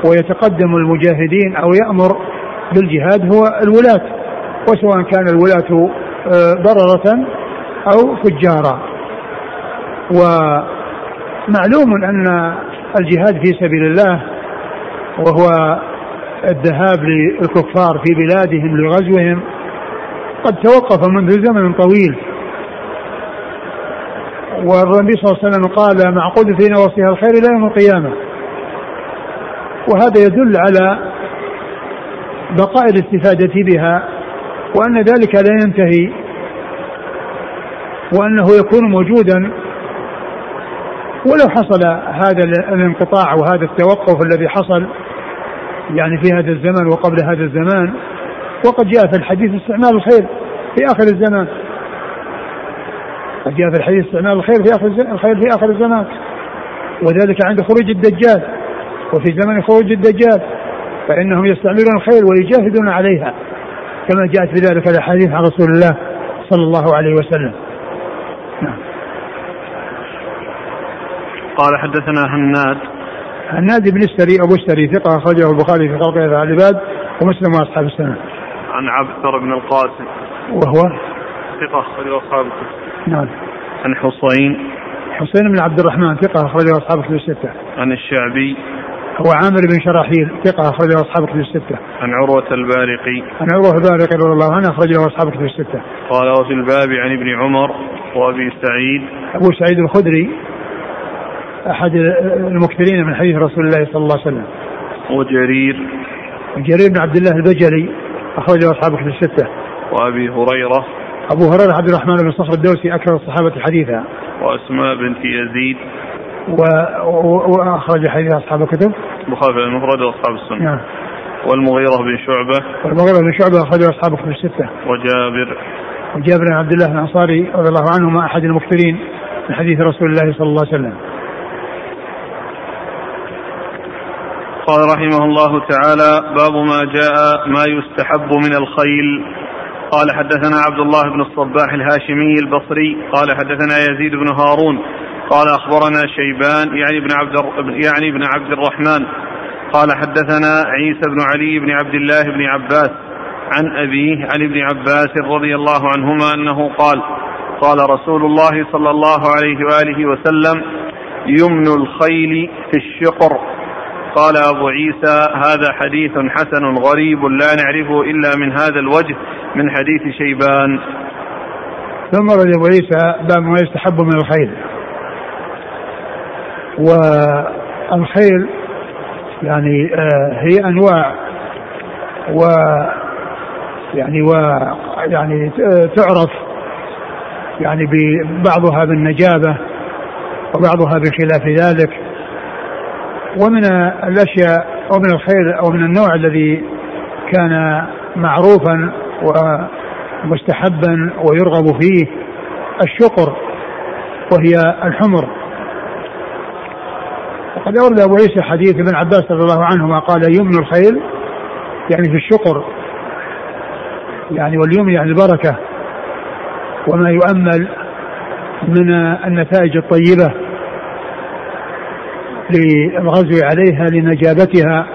ويتقدم المجاهدين أو يأمر بالجهاد هو الولاة وسواء كان الولاة آه، ضررة أو فجارا ومعلوم أن الجهاد في سبيل الله وهو الذهاب للكفار في بلادهم لغزوهم قد توقف منذ زمن طويل. والنبي صلى الله عليه وسلم قال معقود في نواصيها الخير إلى يوم القيامة. وهذا يدل على بقاء الاستفادة بها وأن ذلك لا ينتهي وأنه يكون موجودا. ولو حصل هذا الانقطاع وهذا التوقف الذي حصل يعني في هذا الزمن وقبل هذا الزمان وقد جاء في الحديث استعمال الخير في آخر الزمان. قد جاء في الحديث استعمال الخير في آخر الخير في آخر الزمان. وذلك عند خروج الدجال. وفي زمن خروج الدجال فإنهم يستعملون الخير ويجاهدون عليها. كما جاءت في ذلك الأحاديث عن رسول الله صلى الله عليه وسلم. نعم. قال حدثنا هناد. هناد بن السري أبو السري ثقة أخرجه البخاري في خلق العباد ومسلم وأصحاب السنة. عن عبثر بن القاسم وهو ثقة أخرجه أصحاب نعم. عن حصين حسين بن عبد الرحمن ثقة أخرجه أصحاب الكتب الستة. عن الشعبي هو عامر بن شراحيل ثقة أخرجه أصحاب الكتب الستة. عن عروة البارقي. عن عروة البارقي رضي الله عنه أخرجه أصحاب الكتب الستة. قال وفي الباب عن ابن عمر وأبي سعيد. أبو سعيد الخدري أحد المكثرين من حديث رسول الله صلى الله عليه وسلم. وجرير جرير بن عبد الله البجلي أخرجه أصحاب في الستة. وأبي هريرة أبو هريرة عبد الرحمن بن صخر الدوسي أكثر الصحابة حديثا. وأسماء بنت يزيد و... و... وأخرج حديث أصحاب الكتب. البخاري المفرد وأصحاب السنة. نعم. والمغيرة بن شعبة والمغيرة بن شعبة أخرجه أصحاب الكتب الستة. وجابر وجابر بن عبد الله الأنصاري رضي الله عنهما أحد المكثرين من حديث رسول الله صلى الله عليه وسلم. قال رحمه الله تعالى باب ما جاء ما يستحب من الخيل. قال حدثنا عبد الله بن الصباح الهاشمي البصري. قال حدثنا يزيد بن هارون. قال أخبرنا شيبان يعني ابن عبد يعني ابن عبد الرحمن. قال حدثنا عيسى بن علي بن عبد الله بن عباس عن أبيه عن ابن عباس رضي الله عنهما أنه قال قال رسول الله صلى الله عليه وآله وسلم يمن الخيل في الشقر. قال أبو عيسى هذا حديث حسن غريب لا نعرفه إلا من هذا الوجه من حديث شيبان. ثم رد أبو عيسى باب ما يستحب من الخيل. والخيل يعني آه، هي أنواع و يعني و يعني تعرف يعني بعضها بالنجابة وبعضها بخلاف ذلك. ومن الأشياء أو من الخير أو من النوع الذي كان معروفا ومستحبا ويرغب فيه الشقر وهي الحمر. وقد أورد أبو عيسى حديث ابن عباس رضي الله عنهما قال يمن الخيل يعني في الشقر يعني واليمن يعني البركة وما يؤمل من النتائج الطيبة للغزو عليها لنجابتها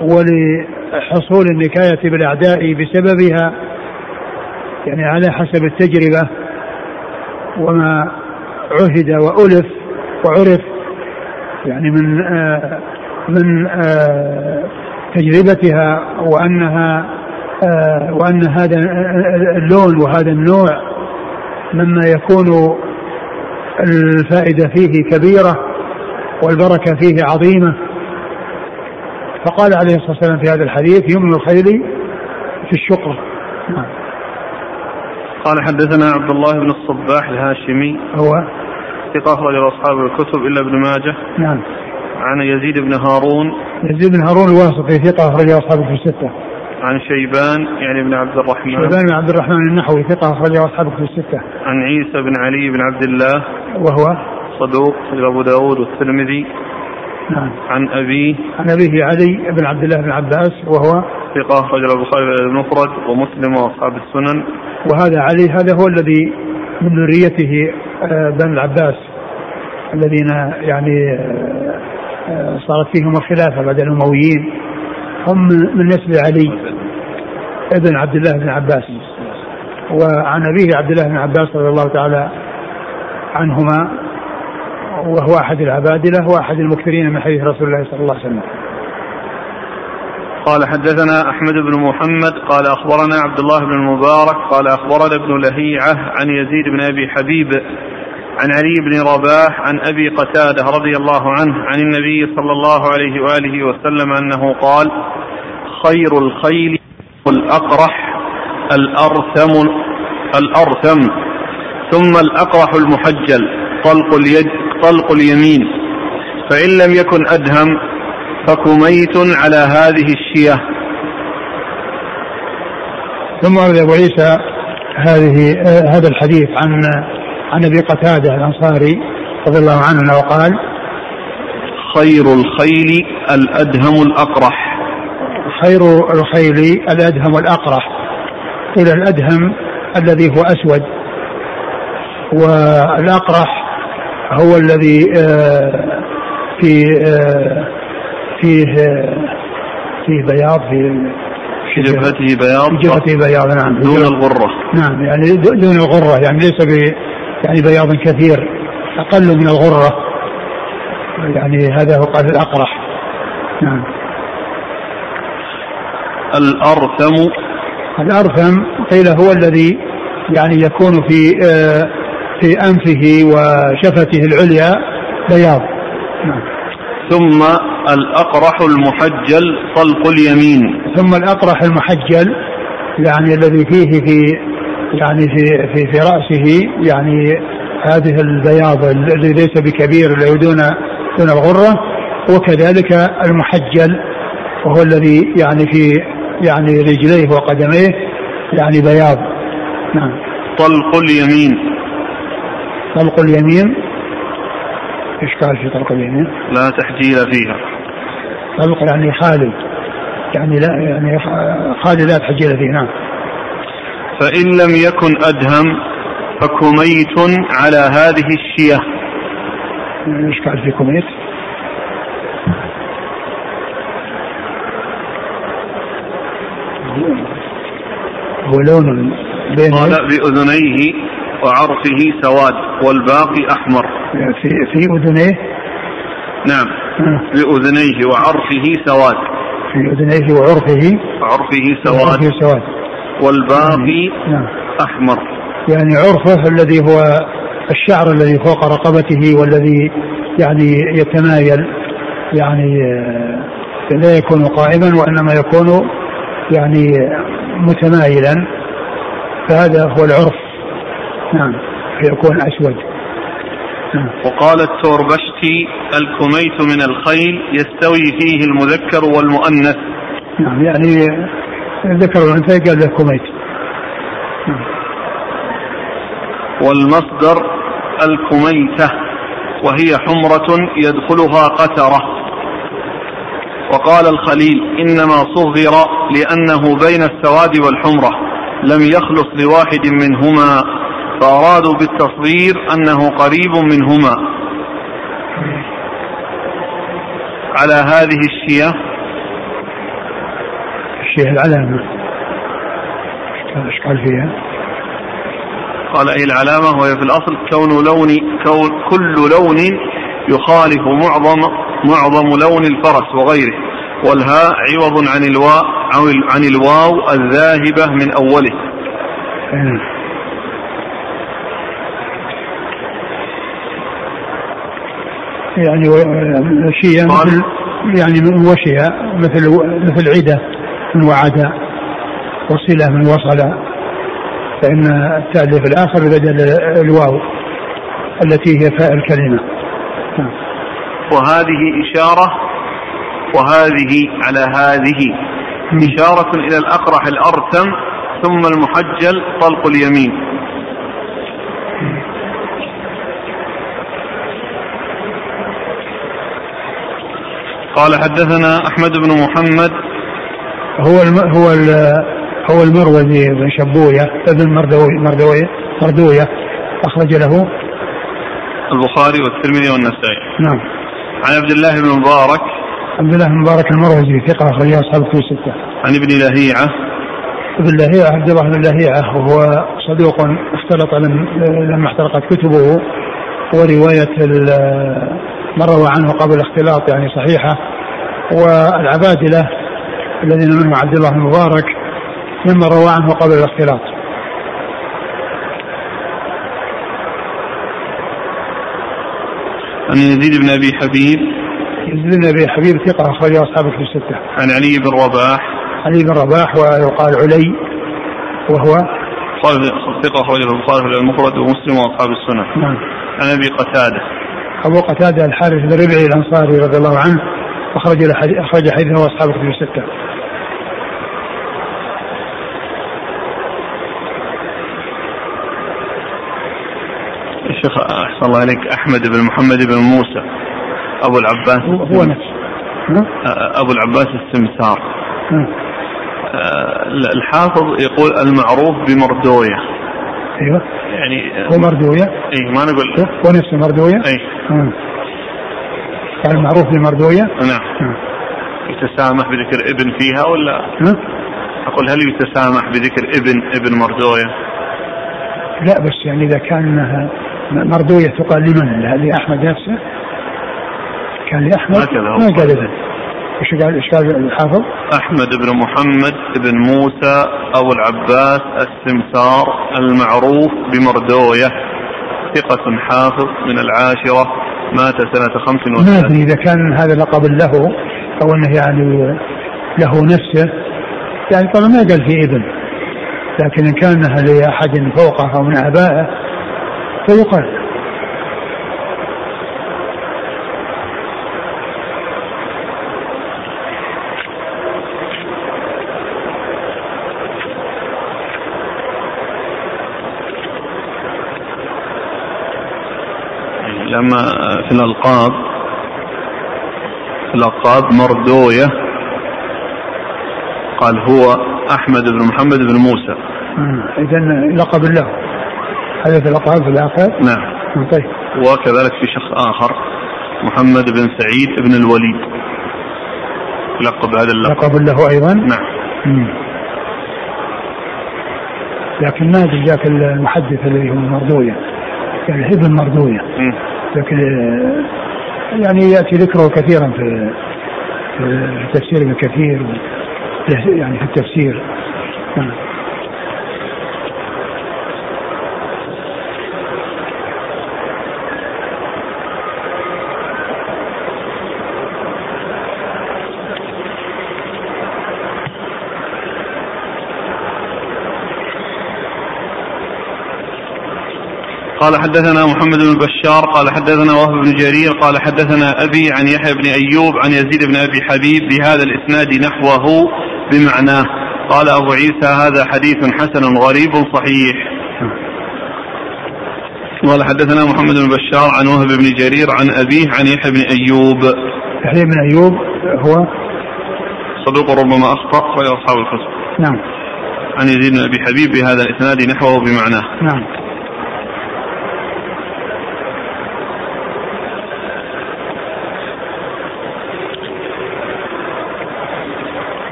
ولحصول النكاية بالأعداء بسببها يعني على حسب التجربة وما عهد وألف وعرف يعني من آه من آه تجربتها وأنها آه وأن هذا اللون وهذا النوع مما يكون الفائدة فيه كبيرة. والبركة فيه عظيمة. فقال عليه الصلاة والسلام في هذا الحديث يمن الخيل في الشقر نعم. قال حدثنا عبد الله بن الصباح الهاشمي هو ثقة أخرج أصحاب الكتب إلا ابن ماجه. نعم. عن يزيد بن هارون يزيد بن هارون الواسطي ثقة أخرج أصحاب الكتب الستة. عن شيبان يعني بن عبد الرحمن. شيبان بن عبد الرحمن النحوي ثقة أخرج أصحاب الكتب الستة. عن عيسى بن علي بن عبد الله. وهو صدوق أبو داود والترمذي. نعم. عن أبيه عن أبيه علي بن عبد الله بن عباس وهو ثقة أخرج البخاري المفرد ومسلم وأصحاب السنن. وهذا علي هذا هو الذي من ذريته آه، بن العباس الذين يعني آه، صارت فيهم الخلافة بعد الأمويين. هم من نسل علي ابن عبد الله بن عباس. وعن أبيه عبد الله بن عباس رضي الله تعالى عنهما. وهو أحد العبادلة وأحد المكثرين من حديث رسول الله صلى الله عليه وسلم. قال حدثنا أحمد بن محمد قال أخبرنا عبد الله بن المبارك قال أخبرنا ابن لهيعة عن يزيد بن أبي حبيب عن علي بن رباح عن أبي قتادة رضي الله عنه عن النبي صلى الله عليه وآله وسلم أنه قال خير الخيل الأقرح الأرثم الأرثم ثم الأقرح المحجل طلق اليد طلق اليمين فإن لم يكن أدهم فكميت على هذه الشية. ثم ورد أبو عيسى هذه آه هذا الحديث عن عن أبي قتادة الأنصاري رضي الله عنه وقال خير الخيل الأدهم الأقرح. خير الخيل الأدهم الأقرح قيل الأدهم الذي هو أسود والأقرح هو الذي آه، في آه، فيه فيه بياض في في جبهته بياض. في جبهته بياض نعم. دون الغرة. نعم يعني دون الغرة يعني ليس ب يعني بياض كثير أقل من الغرة. يعني هذا هو قال الأقرح. نعم. الأرثم. الأرثم قيل هو الذي يعني يكون في آه في أنفه وشفته العليا بياض. نعم. ثم الأقرح المحجل طلق اليمين. ثم الأقرح المحجل يعني الذي فيه في يعني في في في رأسه يعني هذه البياض الذي ليس بكبير الذي دون دون الغرة وكذلك المحجل وهو الذي يعني في يعني رجليه وقدميه يعني بياض. نعم. طلق اليمين. طلق اليمين. إشكال في طلق اليمين؟ لا تحجيل فيها. طلق يعني خالد يعني لا يعني خالد لا تحجيل فيه نعم. فإن لم يكن أدهم فكميت على هذه الشية. إشكال في كميت؟ هو لون بين قال بأذنيه وعرفه سواد والباقي أحمر. في في أذنيه؟ نعم. آه، بأذنيه وعرفه سواد. في أذنيه وعرفه؟ عرفه سواد وعرفه سواد. والباقي نعم. أحمر. يعني عرفه الذي هو الشعر الذي فوق رقبته والذي يعني يتمايل يعني آه، لا يكون قائما وإنما يكون يعني متمايلا فهذا هو العرف. نعم. فيكون أسود. نعم. وقال التوربشتي الكميت من الخيل يستوي فيه المذكر والمؤنث. نعم يعني ذكر الأنثى قال له كميت. والمصدر الكميتة وهي حمرة يدخلها قترة. وقال الخليل إنما صغر لأنه بين السواد والحمرة لم يخلص لواحد منهما. فأرادوا بالتصغير أنه قريب منهما. على هذه الشية الشيء العلامة. اشكال فيها؟ قال أي العلامة؟ وهي في الأصل كون لون كون كل لون يخالف معظم معظم لون الفرس وغيره. والهاء عوض عن الواو عن الواو الذاهبة من أوله. يعني شيء قال- مثل يعني من وشي مثل مثل عدة من وعد. وصلة من وصل. فإن في الآخر بدل الواو التي هي فاء الكلمة. نعم. وهذه إشارة وهذه على هذه. إشارة إلى الأقرح الأرتم ثم المحجل طلق اليمين. قال حدثنا أحمد بن محمد. هو الم... هو ال... هو المروزي بن شبوية ابن مردوي مردوية مردوية أخرج له. البخاري والترمذي والنسائي. نعم. عن عبد الله بن مبارك. عبد الله بن مبارك المروزي ثقة أخرج أصحاب الكتب الستة. عن ابن لهيعة. ابن لهيعة عبد الله بن لهيعة وهو صدوق اختلط لم... لما احترقت كتبه. ورواية ال... من روى عنه قبل الاختلاط يعني صحيحة والعبادلة الذين منهم عبد الله بن مبارك ممن روى عنه قبل الاختلاط. عن يزيد بن أبي حبيب. يزيد بن أبي حبيب ثقة اخرجه أصحاب الكتب الستة. عن علي بن رباح. علي بن رباح ويقال علي وهو قال ثقة أخرجه البخاري في المفرد ومسلم وأصحاب السنة. نعم. عن أبي قتادة. أبو قتادة الحارث بن ربعي الأنصاري رضي الله عنه حديث- أخرج حديثه اصحاب الكتب الستة. الشيخ أحسن الله عليك أحمد بن محمد بن موسى أبو العباس هو, هو نفسه؟ أبو العباس السمسار. آه، الحافظ يقول المعروف بمردوية. أيوه. يعني هو مردوية اي ما نقول هو نفسه مردوية اي. قال معروف بمردوية نعم. يتسامح بذكر ابن فيها ولا ها؟ أقول هل يتسامح بذكر ابن ابن مردوية لا بس يعني إذا كان مردوية تقال لمن؟ لأحمد نفسه؟ كان هو ما قال. قال ابن إيش قال إيش قال الحافظ؟ أحمد بن محمد بن موسى ابو العباس السمسار المعروف بمردوية ثقة حافظ من العاشرة مات سنة خمس ما وثلاثين أدري إذا كان هذا لقب له أو إنه يعني له نفسه يعني طبعا ما قال في ابن لكن إن كان لأحد فوقه أو من آبائه فيقال. لما في الألقاب في الألقاب مردوية. قال هو أحمد بن محمد بن موسى. اذا لقب له. هذا في الألقاب في الآخر؟ نعم. طيب. وكذلك في شخص آخر محمد بن سعيد بن الوليد. لقب هذا اللقب. لقب له أيضا؟ نعم. مم. لكن ما أدري ذاك المحدث الذي هو مردوية. يعني الابن مردوية. لكن يعني يأتي ذكره كثيرا في في تفسير ابن كثير يعني في التفسير. قال حدثنا محمد بن بشار قال حدثنا وهب بن جرير قال حدثنا أبي عن يحيى بن أيوب عن يزيد بن أبي حبيب بهذا الإسناد نحوه بمعناه. قال أبو عيسى هذا حديث حسن غريب صحيح. قال حدثنا محمد بن بشار عن وهب بن جرير عن أبيه عن يحيى بن أيوب. يحيى بن أيوب هو؟ صدوق ربما أخطأ وهي أصحاب الكتب نعم. عن يزيد بن أبي حبيب بهذا الإسناد نحوه بمعناه. نعم.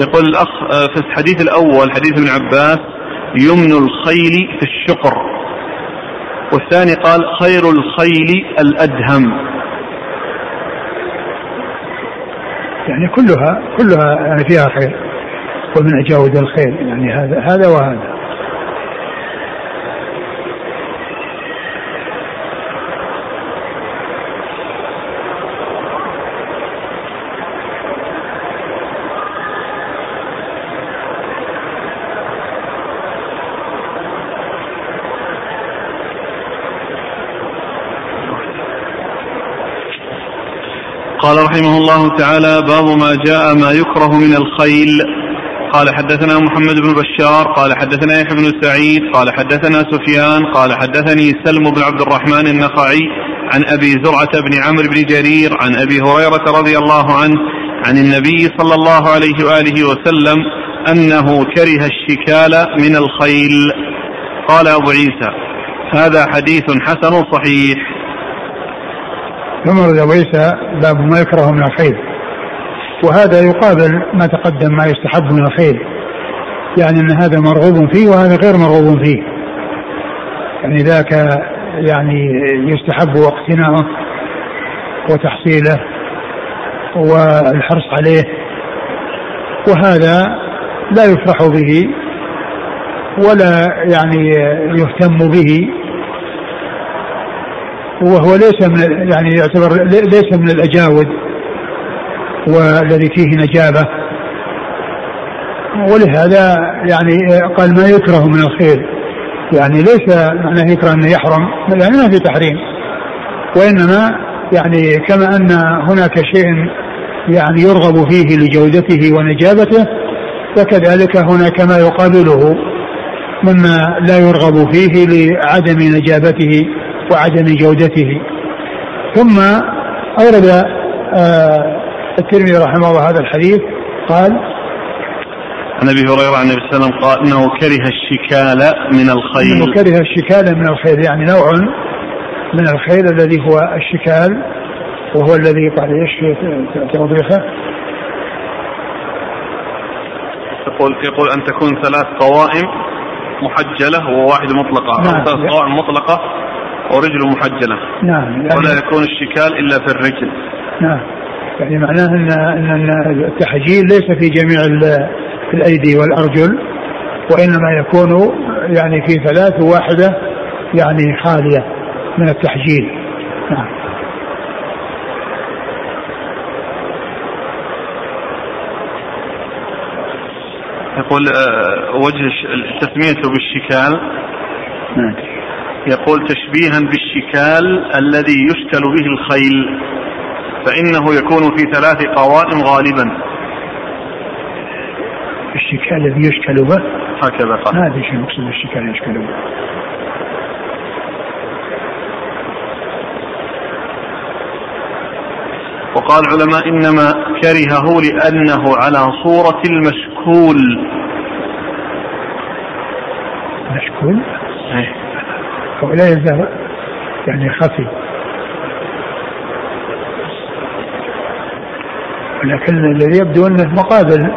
يقول الأخ آه، في الحديث الأول حديث ابن عباس يمن الخيل في الشقر. والثاني قال خير الخيل الأدهم. يعني كلها كلها يعني فيها خير ومن أجاود الخير يعني هذا هذا وهذا. قال رحمه الله تعالى باب ما جاء ما يكره من الخيل. قال حدثنا محمد بن بشار. قال حدثنا يحيى بن سعيد. قال حدثنا سفيان. قال حدثني سلم بن عبد الرحمن النخعي عن أبي زرعة بن عمرو بن جرير عن أبي هريرة رضي الله عنه عن النبي صلى الله عليه وآله وسلم أنه كره الشكال من الخيل. قال أبو عيسى هذا حديث حسن صحيح. ابو عيسى باب ما يكره من الخيل وهذا يقابل ما تقدم ما يستحب من الخيل يعني إن هذا مرغوب فيه وهذا غير مرغوب فيه. يعني ذاك يعني يستحب اقتناؤه وتحصيله والحرص عليه. وهذا لا يفرح به ولا يعني يهتم به وهو ليس من يعني يعتبر ليس من الأجاود والذي فيه نجابة. ولهذا يعني قال ما يكره من الخير. يعني ليس معناه يكره أنه يحرم يعني ما في تحريم. وإنما يعني كما أن هناك شيء يعني يرغب فيه لجودته ونجابته فكذلك هناك ما يقابله مما لا يرغب فيه لعدم نجابته. وعدم جودته ثم أورد آه الترمذي رحمه الله هذا الحديث قال عن أبي هريرة عن النبي صلى الله عليه وسلم قال إنه كره الشكال من الخيل إنه كره الشكال من الخيل يعني نوع من الخيل الذي هو الشكال وهو الذي قال إيش توضيحه؟ يقول يقول أن تكون ثلاث قوائم محجلة وواحده مطلقة نعم. ثلاث قوائم مطلقة ورجل محجلة. نعم يعني ولا يكون الشكال إلا في الرجل. نعم. يعني معناه أن أن التحجيل ليس في جميع الأيدي والأرجل وإنما يكون يعني في ثلاث وواحدة يعني خالية من التحجيل. نعم. يقول آه، وجه تسميته بالشكال. نعم يقول تشبيها بالشكال الذي يشكل به الخيل فإنه يكون في ثلاث قوائم غالبا. الشكال الذي يشكل به؟ هكذا قال. ما ادري شو المقصود بالشكال يشكل به. وقال العلماء إنما كرهه لأنه على صورة المشكول. مشكول؟ أيه. لا يلزم يعني خفي لكن الذي يبدو انه مقابل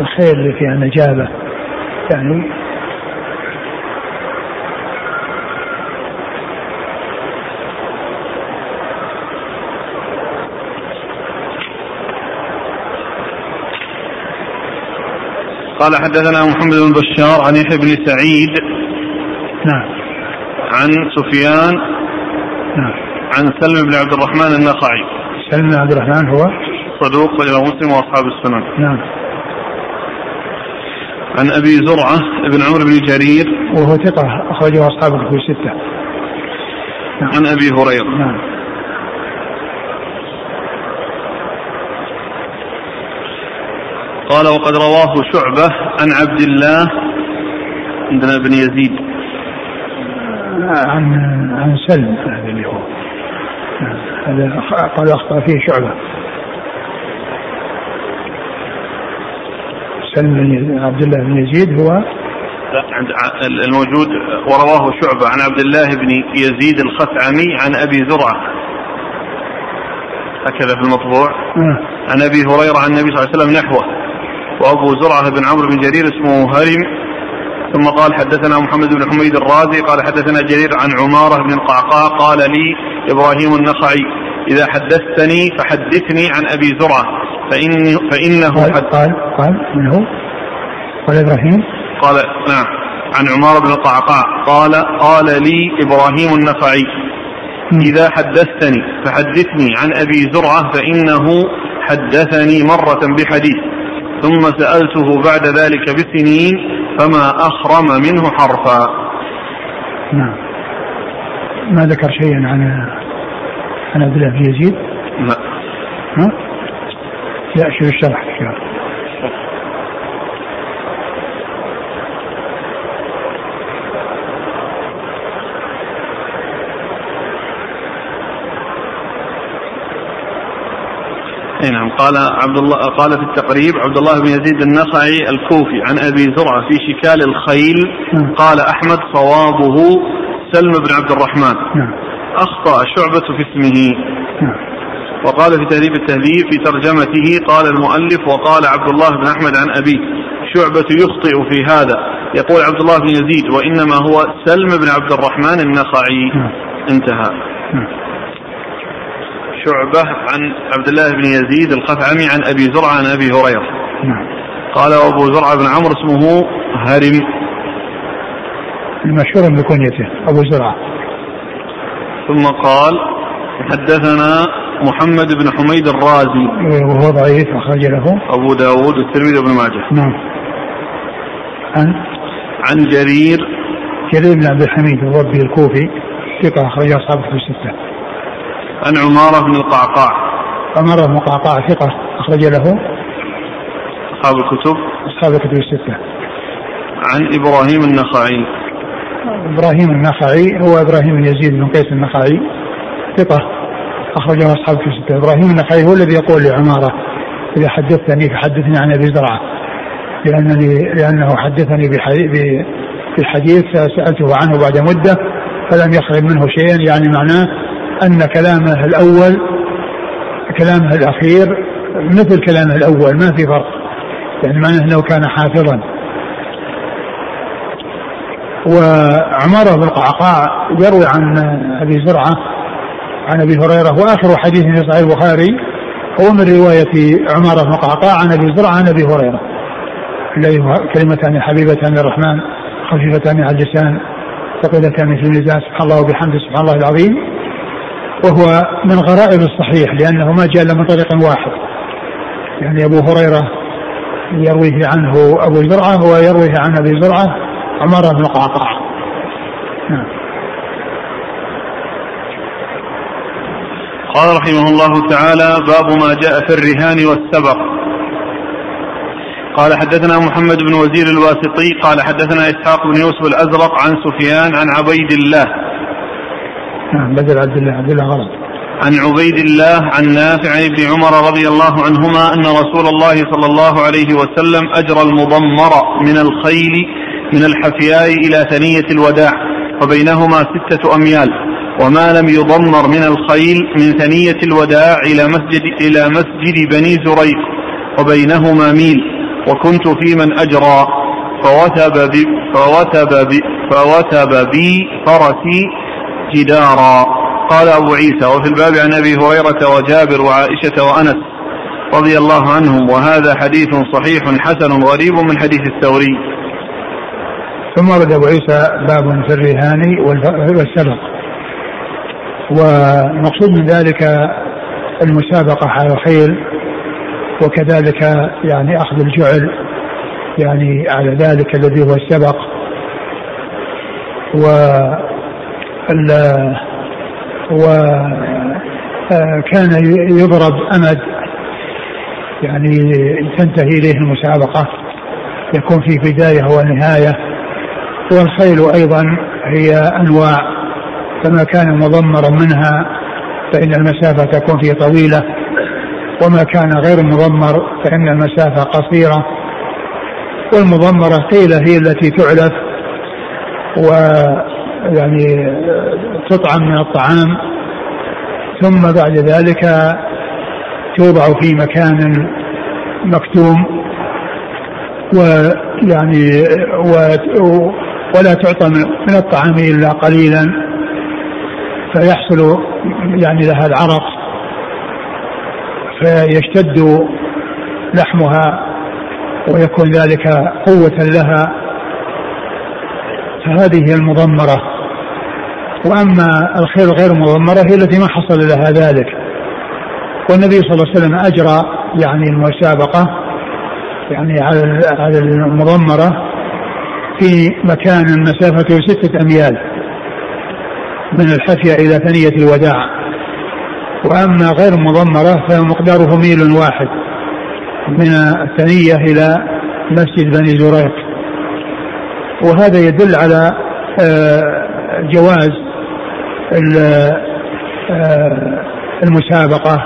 الخير اللي فيها نجابه يعني قال حدثنا محمد بن بشار عن يحيى بن سعيد نعم. عن سفيان نعم. عن سلم بن عبد الرحمن النخعي. سلم بن عبد الرحمن هو؟ صدوق إلى مسلم وأصحاب السنن. نعم. عن أبي زرعة بن عمرو بن جرير. وهو ثقة أخرجه أصحاب الكتب الستة. نعم. عن أبي هريرة. نعم. قال وقد رواه شعبة عن عبد الله عندنا بن يزيد. عن عن سلم هذا اللي هو هذا قال أخطأ فيه شعبة. سلم بن عبد الله بن يزيد هو الموجود ورواه شعبة عن عبد الله بن يزيد الخثعمي عن أبي زرعة هكذا في المطبوع. آه. عن أبي هريرة عن النبي صلى الله عليه وسلم نحوه. وأبو زرعة بن عمرو بن جرير اسمه هرم ثم قال حدثنا محمد بن حميد الرازي قال حدثنا جرير عن عمارة بن القعقاع قال لي إبراهيم النخعي إذا حدثتني فحدثني عن أبي زرعة فإن فإنه قال قال, قال من هو؟ قال إبراهيم قال نعم عن عمارة بن القعقاع قال قال لي إبراهيم النخعي إذا حدثتني فحدثني عن أبي زرعة فإنه حدثني مرة بحديث ثم سألته بعد ذلك بسنين فما أخرم منه حرفا. نعم. ما ذكر شيئا عن عن عبد الله بن يزيد؟ لا. ها؟ لا شوف الشرح اي نعم قال عبد الله قال في التقريب عبد الله بن يزيد النخعي الكوفي عن أبي زرعه في شكال الخيل نعم. قال أحمد صوابه سلم بن عبد الرحمن نعم. أخطأ شعبة في اسمه نعم. وقال في تهذيب التهذيب في ترجمته قال المؤلف وقال عبد الله بن أحمد عن ابيه شعبة يخطئ في هذا يقول عبد الله بن يزيد وإنما هو سلم بن عبد الرحمن النخعي. انتهى. شعبة عن عبد الله بن يزيد الخثعمي عن أبي زرعة عن أبي هريرة. نعم. قال أبو زرعة بن عمرو اسمه هرم المشهور بكنيته أبو زرعة. ثم قال حدثنا محمد بن حميد الرازي. وهو ضعيف أخرج له. أبو داود والترمذي وابن ماجه. نعم. عن؟ عن جرير. جرير بن عبد الحميد الربي الكوفي ثقة أخرج أصحابه في الستة. عن عمارة بن القعقاع. عمارة بن القعقاع ثقة أخرج له أصحاب الكتب. أصحاب الكتب الستة. عن إبراهيم النخعي. إبراهيم النخعي هو إبراهيم يزيد بن قيس النخعي ثقة أخرجه أصحاب الكتب الستة. إبراهيم النخعي هو الذي يقول لعمارة إذا حدثتني فحدثني عن أبي زرعة لأنني لأنه حدثني بحديث سألته عنه بعد مدة فلم يخرج منه شيئا يعني معناه أن كلامه الأول كلامه الأخير مثل كلامه الأول ما في فرق يعني معناه أنه كان حافظا. وعمارة بن القعقاع يروي عن أبي زرعة عن أبي هريرة وآخر حديث في صحيح البخاري هو من رواية عمارة بن القعقاع عن أبي زرعة عن أبي هريرة. الذي كلمتان حبيبتان للرحمن خفيفتان على اللسان ثقيلتان في الميزان سبحان الله وبحمده سبحان الله العظيم. وهو من غرائب الصحيح لأنه ما جاء إلا من طريق واحد. يعني أبو هريرة يرويه عنه أبو زرعة ويرويه عن أبي زرعة عمارة بن القعقاع نعم. قال رحمه الله تعالى باب ما جاء في الرهان والسبق. قال حدثنا محمد بن وزير الواسطي قال حدثنا إسحاق بن يوسف الأزرق عن سفيان عن عبيد الله نعم بدل عبد الله عبد الله غلط. عن عبيد الله عن نافع عن ابن عمر رضي الله عنهما أن رسول الله صلى الله عليه وسلم أجرى المضمر من الخيل من الحفياء إلى ثنية الوداع وبينهما ستة أميال. وما لم يضمر من الخيل من ثنية الوداع إلى مسجد إلى مسجد بني زريق وبينهما ميل. وكنت في من أجرى فوثب بي فوثب بي فوثب بي فرسي جدارا. قال أبو عيسى وفي الباب عن أبي هريرة وجابر وعائشة وأنس رضي الله عنهم وهذا حديث صحيح حسن غريب من حديث الثوري. ثم ورد أبو عيسى باب في الرهان والسبق. والمقصود من ذلك المسابقة على الخيل وكذلك يعني أخذ الجعل يعني على ذلك الذي هو السبق. و وكان يضرب أمد يعني تنتهي إليه المسابقة يكون في بداية ونهاية. والخيل أيضا هي أنواع فما كان مضمرا منها فإن المسافة تكون فيه طويلة وما كان غير مضمر فإن المسافة قصيرة. والمضمرة قيل هي التي تعلف ويعني تطعم من الطعام ثم بعد ذلك توضع في مكان مكتوم ويعني ولا تعطى من الطعام إلا قليلا فيحصل يعني لها العرق فيشتد لحمها ويكون ذلك قوة لها. فهذه هي المضمرة. وأما الخير غير المضمرة هي التي ما حصل لها ذلك. والنبي صلى الله عليه وسلم أجرى يعني المسابقة يعني على على المضمرة في مكان مسافته ستة أميال من الحفية إلى ثنية الوداع. وأما غير المضمرة فمقداره ميل واحد من الثنية إلى مسجد بني زريق. وهذا يدل على آه، جواز آه، المسابقة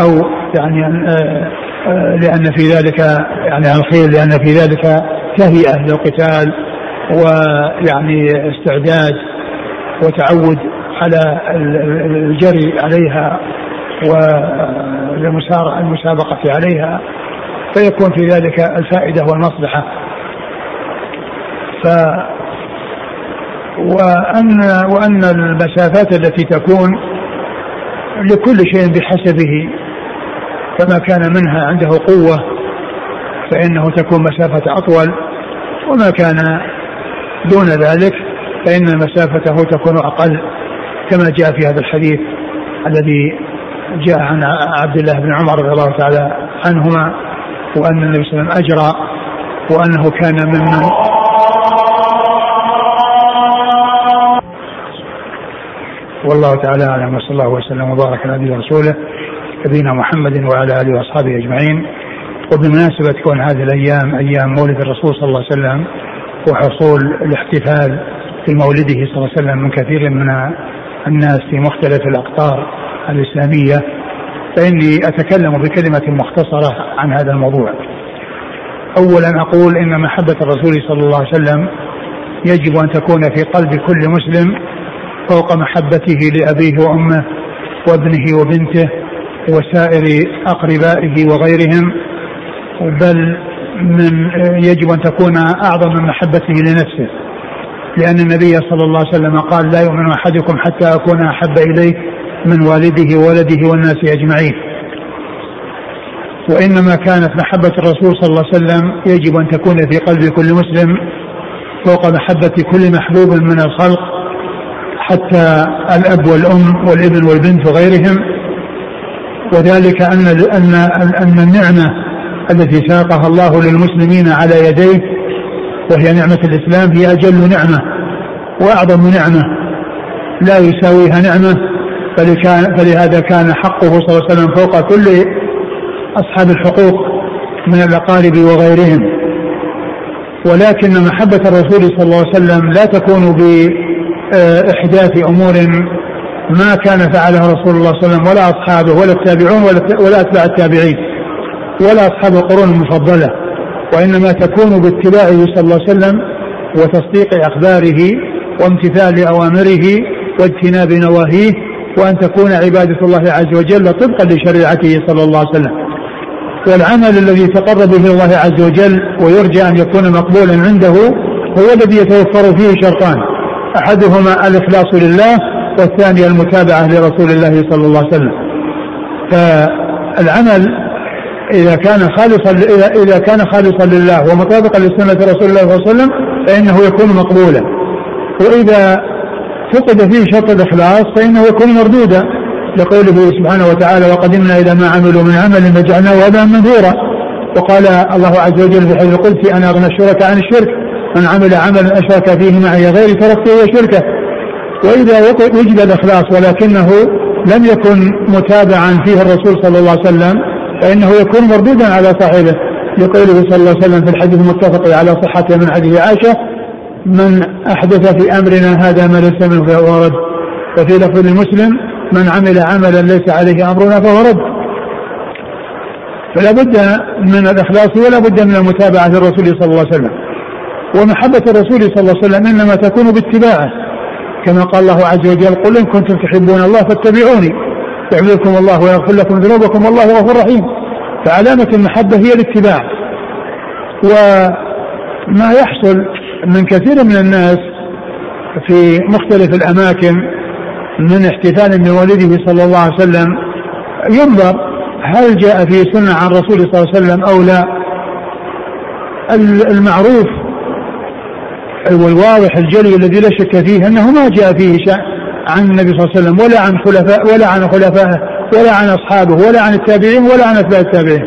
أو يعني آه، لأن في ذلك يعني الخير لأن في ذلك تهيئة للقتال ويعني استعداد وتعود على الجري عليها والمسابقة عليها فيكون في ذلك الفائدة والمصلحة. وأن وأن المسافات التي تكون لكل شيء بحسبه فما كان منها عنده قوة فإنه تكون مسافة أطول وما كان دون ذلك فإن مسافته تكون أقل كما جاء في هذا الحديث الذي جاء عن عبد الله بن عمر رضي الله تعالى عنهما وأن النبي صلى الله عليه وسلم أجرى وأنه كان ممن والله تعالى أعلم وصلى الله وسلم وبارك على نبينا ورسوله نبينا محمد وعلى آله وأصحابه أجمعين. وبمناسبة كون هذه الأيام أيام مولد الرسول صلى الله عليه وسلم وحصول الاحتفال في مولده صلى الله عليه وسلم من كثير من الناس في مختلف الأقطار الإسلامية فإني أتكلم بكلمة مختصرة عن هذا الموضوع. أولا أقول إن محبة الرسول صلى الله عليه وسلم يجب أن تكون في قلب كل مسلم فوق محبته لأبيه وأمه وابنه وبنته وسائر أقربائه وغيرهم بل من يجب أن تكون أعظم من محبته لنفسه لأن النبي صلى الله عليه وسلم قال لا يؤمن أحدكم حتى أكون أحب إليه من والده وولده والناس أجمعين. وإنما كانت محبة الرسول صلى الله عليه وسلم يجب أن تكون في قلب كل مسلم فوق محبة كل محبوب من الخلق حتى الأب والأم والإبن والبنت وغيرهم. وذلك أن أن أن النعمة التي ساقها الله للمسلمين على يديه وهي نعمة الإسلام هي أجل نعمة وأعظم نعمة. لا يساويها نعمة فلهذا كان حقه صلى الله عليه وسلم فوق كل أصحاب الحقوق من الأقارب وغيرهم. ولكن محبة الرسول صلى الله عليه وسلم لا تكون بإحداث أمور ما كان فعلها رسول الله صلى الله عليه وسلم ولا أصحابه ولا التابعون ولا أتباع التابعين ولا أصحاب القرون المفضلة وإنما تكون باتباعه صلى الله عليه وسلم وتصديق أخباره وامتثال لأوامره واجتناب نواهيه وأن تكون عبادة الله عز وجل طبقا لشريعته صلى الله عليه وسلم. والعمل الذي تقرب به الله عز وجل ويرجى أن يكون مقبولا عنده هو الذي يتوفر فيه شرطان. أحدهما الإخلاص لله والثاني المتابعة لرسول الله صلى الله عليه وسلم. فالعمل إذا كان خالصا إذا كان خالصا لله ومطابقا لسنة رسول الله صلى الله عليه وسلم فإنه يكون مقبولا. وإذا فقد فيه شرط الإخلاص فإنه يكون مردودا لقوله سبحانه وتعالى وقدمنا إلى ما عملوا من عمل فجعلناه هباء منثورا. وقال الله عز وجل في حديث القدس أنا أغنى الشركاء عن الشرك. من عمل عملا أشرك فيه معي غيري تركته وشركه. وإذا وجد الإخلاص ولكنه لم يكن متابعا فيه الرسول صلى الله عليه وسلم فإنه يكون مردودا على صاحبه. لقوله صلى الله عليه وسلم في الحديث المتفق على صحته من حديث عائشة من أحدث في أمرنا هذا ما ليس منه فهو رد. وفي لفظ المسلم من عمل عملا ليس عليه أمرنا فهو رد. فلا بد من الإخلاص ولا بد من المتابعة للرسول صلى الله عليه وسلم. ومحبة الرسول صلى الله عليه وسلم إنما تكون باتباعه. كما قال الله عز وجل قل إن كنتم تحبون الله فاتبعوني. يحببكم الله ويغفر لكم ذنوبكم والله غفور رحيم. فعلامة المحبة هي الاتباع. وما يحصل من كثير من الناس في مختلف الأماكن من احتفال بمولده صلى الله عليه وسلم ينظر هل جاء في سنة عن رسول صلى الله عليه وسلم أو لا. المعروف والواضح الجلي الذي لا شك فيه أنه ما جاء فيه عن النبي صلى الله عليه وسلم ولا عن خلفاء ولا عن خلفائه ولا عن أصحابه ولا عن التابعين ولا عن أتباع التابعين.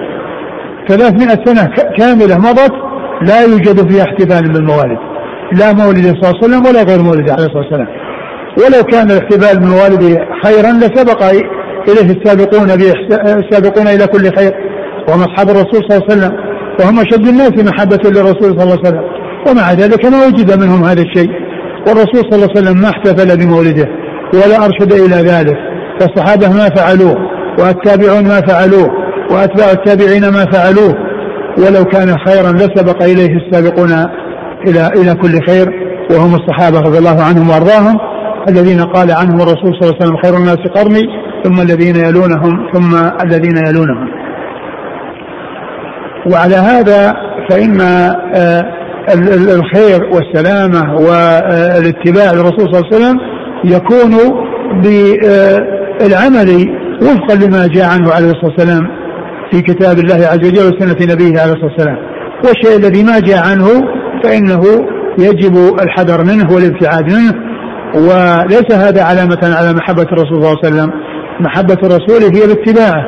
300 سنة كاملة مضت لا يوجد فيها احتفال بالموالد لا مولد صلى الله عليه وسلم ولا غير مولد عليه الصلاة والسلام. ولو كان الاحتفال بالموالد خيرا لسبق إليه السابقون السابقون إلى كل خير وهم أصحاب الرسول صلى الله عليه وسلم وهم أشد الناس محبة للرسول صلى الله عليه وسلم. ومع ذلك ما وجد منهم هذا الشيء. والرسول صلى الله عليه وسلم ما احتفل بمولده ولا أرشد إلى ذلك. فالصحابة ما فعلوه والتابعون ما فعلوه وأتباع التابعين ما فعلوه. ولو كان خيرا لسبق إليه السابقون إلى إلى كل خير. وهم الصحابة رضي الله عنهم وأرضاهم. الذين قال عنهم الرسول صلى الله عليه وسلم خير الناس قرني ثم الذين يلونهم ثم الذين يلونهم. وعلى هذا فإن آه، الخير والسلامة والاتباع للرسول صلى الله عليه وسلم يكون بالعمل وفقا لما جاء عنه عليه الصلاة والسلام في كتاب الله عز وجل وسنة نبيه عليه الصلاة والسلام. والشيء الذي ما جاء عنه فإنه يجب الحذر منه والابتعاد منه. وليس هذا علامة على محبة الرسول صلى الله عليه وسلم. محبة الرسول هي باتباعه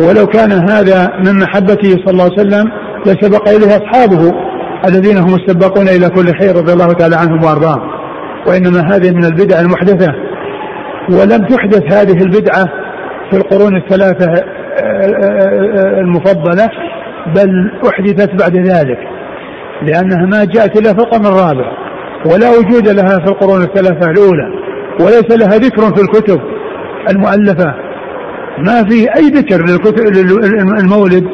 ولو كان هذا من محبته صلى الله عليه وسلم لسبق إليه أصحابه. الذين هم السباقون إلى كل خير رضي الله تعالى عنهم وأرضاهم. وإنما هذه من البدع المحدثة. ولم تحدث هذه البدعة في القرون الثلاثة المفضلة بل أحدثت بعد ذلك. لأنها ما جاءت إلا في القرن الرابع ولا وجود لها في القرون الثلاثة الأولى وليس لها ذكر في الكتب المؤلفة. ما في أي ذكر للمولد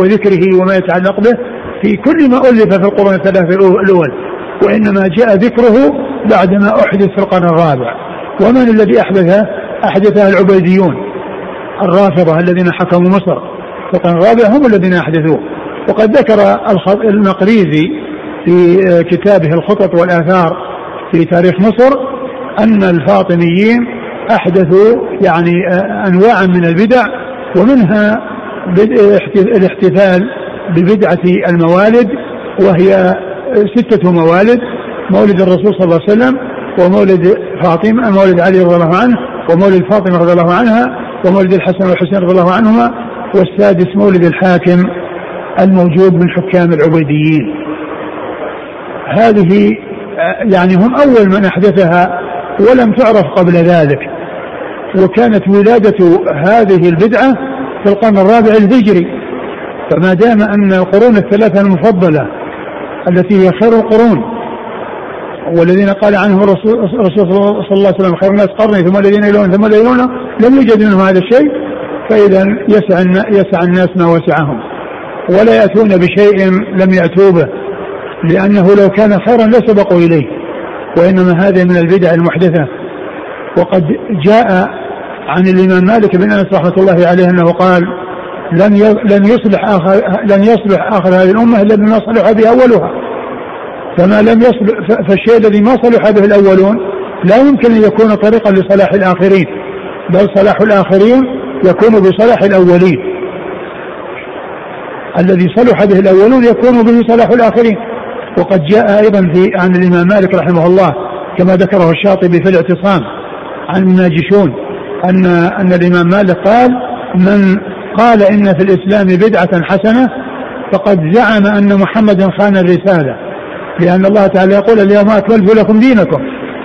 وذكره وما يتعلق به. في كل ما ألف في القرون الثلاثة الأول وإنما جاء ذكره بعدما أحدث في القرن الرابع. ومن الذي أحدثه أحدثه العبيديون الرافضة الذين حكموا مصر. في القرن الرابع هم الذين أحدثوه. وقد ذكر المقريزي في كتابه الخطط والآثار في تاريخ مصر أن الفاطميين أحدثوا يعني أنواعا من البدع ومنها الاحتفال ببدعة الموالد وهي ستة موالد مولد الرسول صلى الله عليه وسلم ومولد فاطمة مولد علي رضي الله عنه ومولد فاطمة رضي الله عنها ومولد الحسن والحسين رضي الله عنهما والسادس مولد الحاكم الموجود من حكام العبيديين. هذه يعني هم أول من أحدثها ولم تعرف قبل ذلك. وكانت ولادة هذه البدعة في القرن الرابع الهجري. فما دام أن القرون الثلاثة المفضلة التي هي خير القرون والذين قال عنهم الرسول صلى الله عليه وسلم خير الناس قرني ثم الذين يلون ثم الذين يلون لم يوجد منهم هذا الشيء فإذا يسع يسع الناس ما وسعهم. ولا يأتون بشيء لم يأتوا به لأنه لو كان خيرا لسبقوا إليه وإنما هذه من البدع المحدثة. وقد جاء عن الإمام مالك بن أنس رحمة الله عليه أنه قال لن لن يصلح آخر لن يصلح آخر هذه الأمة إلا بما صلح به أولها. فما لم يصلح فالشيء الذي ما صلح به الأولون لا يمكن أن يكون طريقا لصلاح الآخرين بل صلاح الآخرين يكون بصلاح الأولين. الذي صلح به الأولون يكون به صلاح الآخرين. وقد جاء أيضا في عن الإمام مالك رحمه الله كما ذكره الشاطبي في الاعتصام عن الناجشون أن أن الإمام مالك قال من قال إن في الإسلام بدعة حسنة فقد زعم أن محمدا خان الرسالة لأن الله تعالى يقول اليوم أكملت لكم دينكم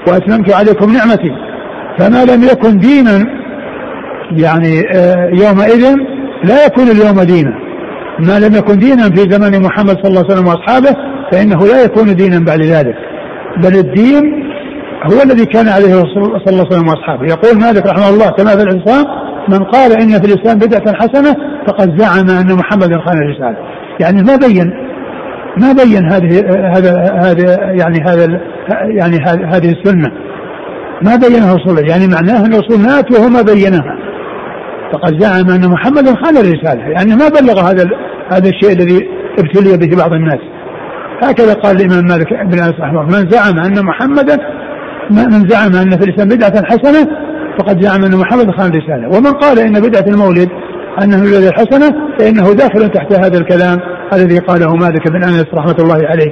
وأتممت عليكم نعمتي. فما لم يكن دينا يعني آه، يومئذ لا يكون اليوم دينا. ما لم يكن دينا في زمن محمد صلى الله عليه وسلم وأصحابه فإنه لا يكون دينا بعد ذلك. بل الدين هو الذي كان عليه صلى الله عليه وسلم وأصحابه. يقول مالك رحمه الله كما في العصام من قال إن في الإسلام بدعة حسنة فقد زعم أن محمدا خان الرسالة. يعني ما بين ما بين هذه هذا هذا يعني هذا يعني هذه السنة. ما بينها الرسول يعني معناه أن الرسول مات وهو ما بينها. فقد زعم أن محمدا خان الرسالة. يعني ما بلغ هذا هذا الشيء الذي ابتلي به بعض الناس. هكذا قال الإمام مالك بن أنس رحمه من زعم أن محمدا من زعم أن في الإسلام بدعة حسنة فقد زعم أن محمدا خان الرساله ومن قال إن بدعة المولد أنه الذي حسنة فإنه داخل تحت هذا الكلام الذي قاله مالك بن أنس رحمة الله عليه.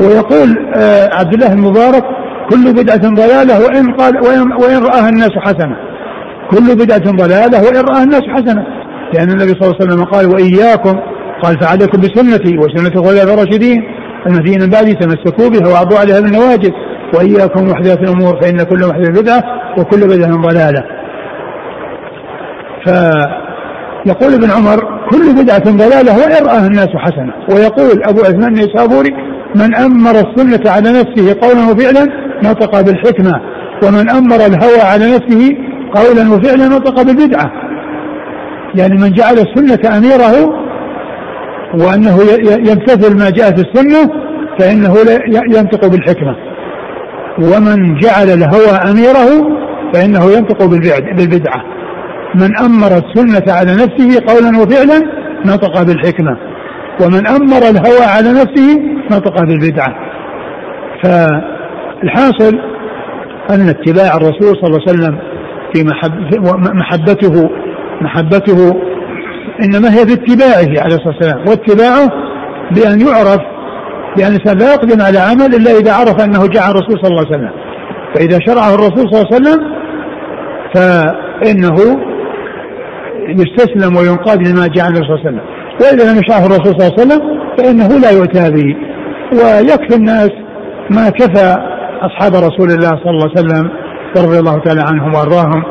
ويقول آه، عبد الله المبارك كل بدعة ضلالة وإن قال وإن, وإن رآها الناس حسنة. كل بدعة ضلالة وإن رآها الناس حسنة. لأن النبي صلى الله عليه وسلم قال وإياكم قال فعليكم بسنتي وسنة الخلفاء الراشدين من بعدي تمسكوا بها وعضوا عليها بالنواجذ وإياكم محدثات الأمور فإن كل محدث بدعة وكل بدعة ضلالة. فيقول ابن عمر كل بدعة ضلالة وإن رآها الناس حسنة. ويقول أبو عثمان النيسابوري من أمر السنة على نفسه قولا وفعلا نطق بالحكمة ومن أمر الهوى على نفسه قولا وفعلا نطق بالبدعة. يعني من جعل السنة أميره وأنه يمتثل ما جاء في السنة فإنه ينطق بالحكمة. ومن جعل الهوى أميره فإنه ينطق بالبدعة. من أمر السنة على نفسه قولا وفعلا نطق بالحكمة. ومن أمر الهوى على نفسه نطق بالبدعة. ف الحاصل أن اتباع الرسول صلى الله عليه وسلم في محب محبته محبته إنما هي باتباعه عليه الصلاة والسلام واتباعه بأن يعرف بأن الإنسان لا يقدم على عمل إلا إذا عرف أنه جاء الرسول صلى الله عليه وسلم. فإذا شرعه الرسول صلى الله عليه وسلم فإنه يستسلم وينقاد لما جاء الرسول صلى الله عليه وسلم. وإذا لم يشرعه الرسول صلى الله عليه وسلم فإنه لا يؤتى به. ويكفي الناس ما كفى أصحاب رسول الله صلى الله عليه وسلم ورضي الله تعالى عنهم وأرضاهم.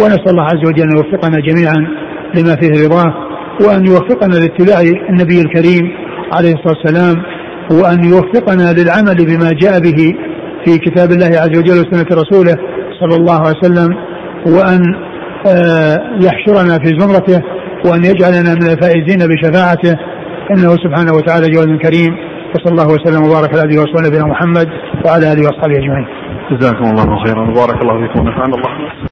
ونسأل الله عز وجل أن يوفقنا جميعا لما فيه رضاه وأن يوفقنا لاتباع النبي الكريم عليه الصلاة والسلام. وأن يوفقنا للعمل بما جاء به في كتاب الله عز وجل وسنة رسوله صلى الله عليه وسلم وأن آه، يحشرنا في زمرته وأن يجعلنا من الفائزين بشفاعته. إنه سبحانه وتعالى جواد كريم. وصلى الله وسلم وبارك على اله وصحبه نبينا محمد وعلى آله واصحابه أجمعين. جزاكم الله خيرا. وبارك الله فيكم. ونفعنا الله.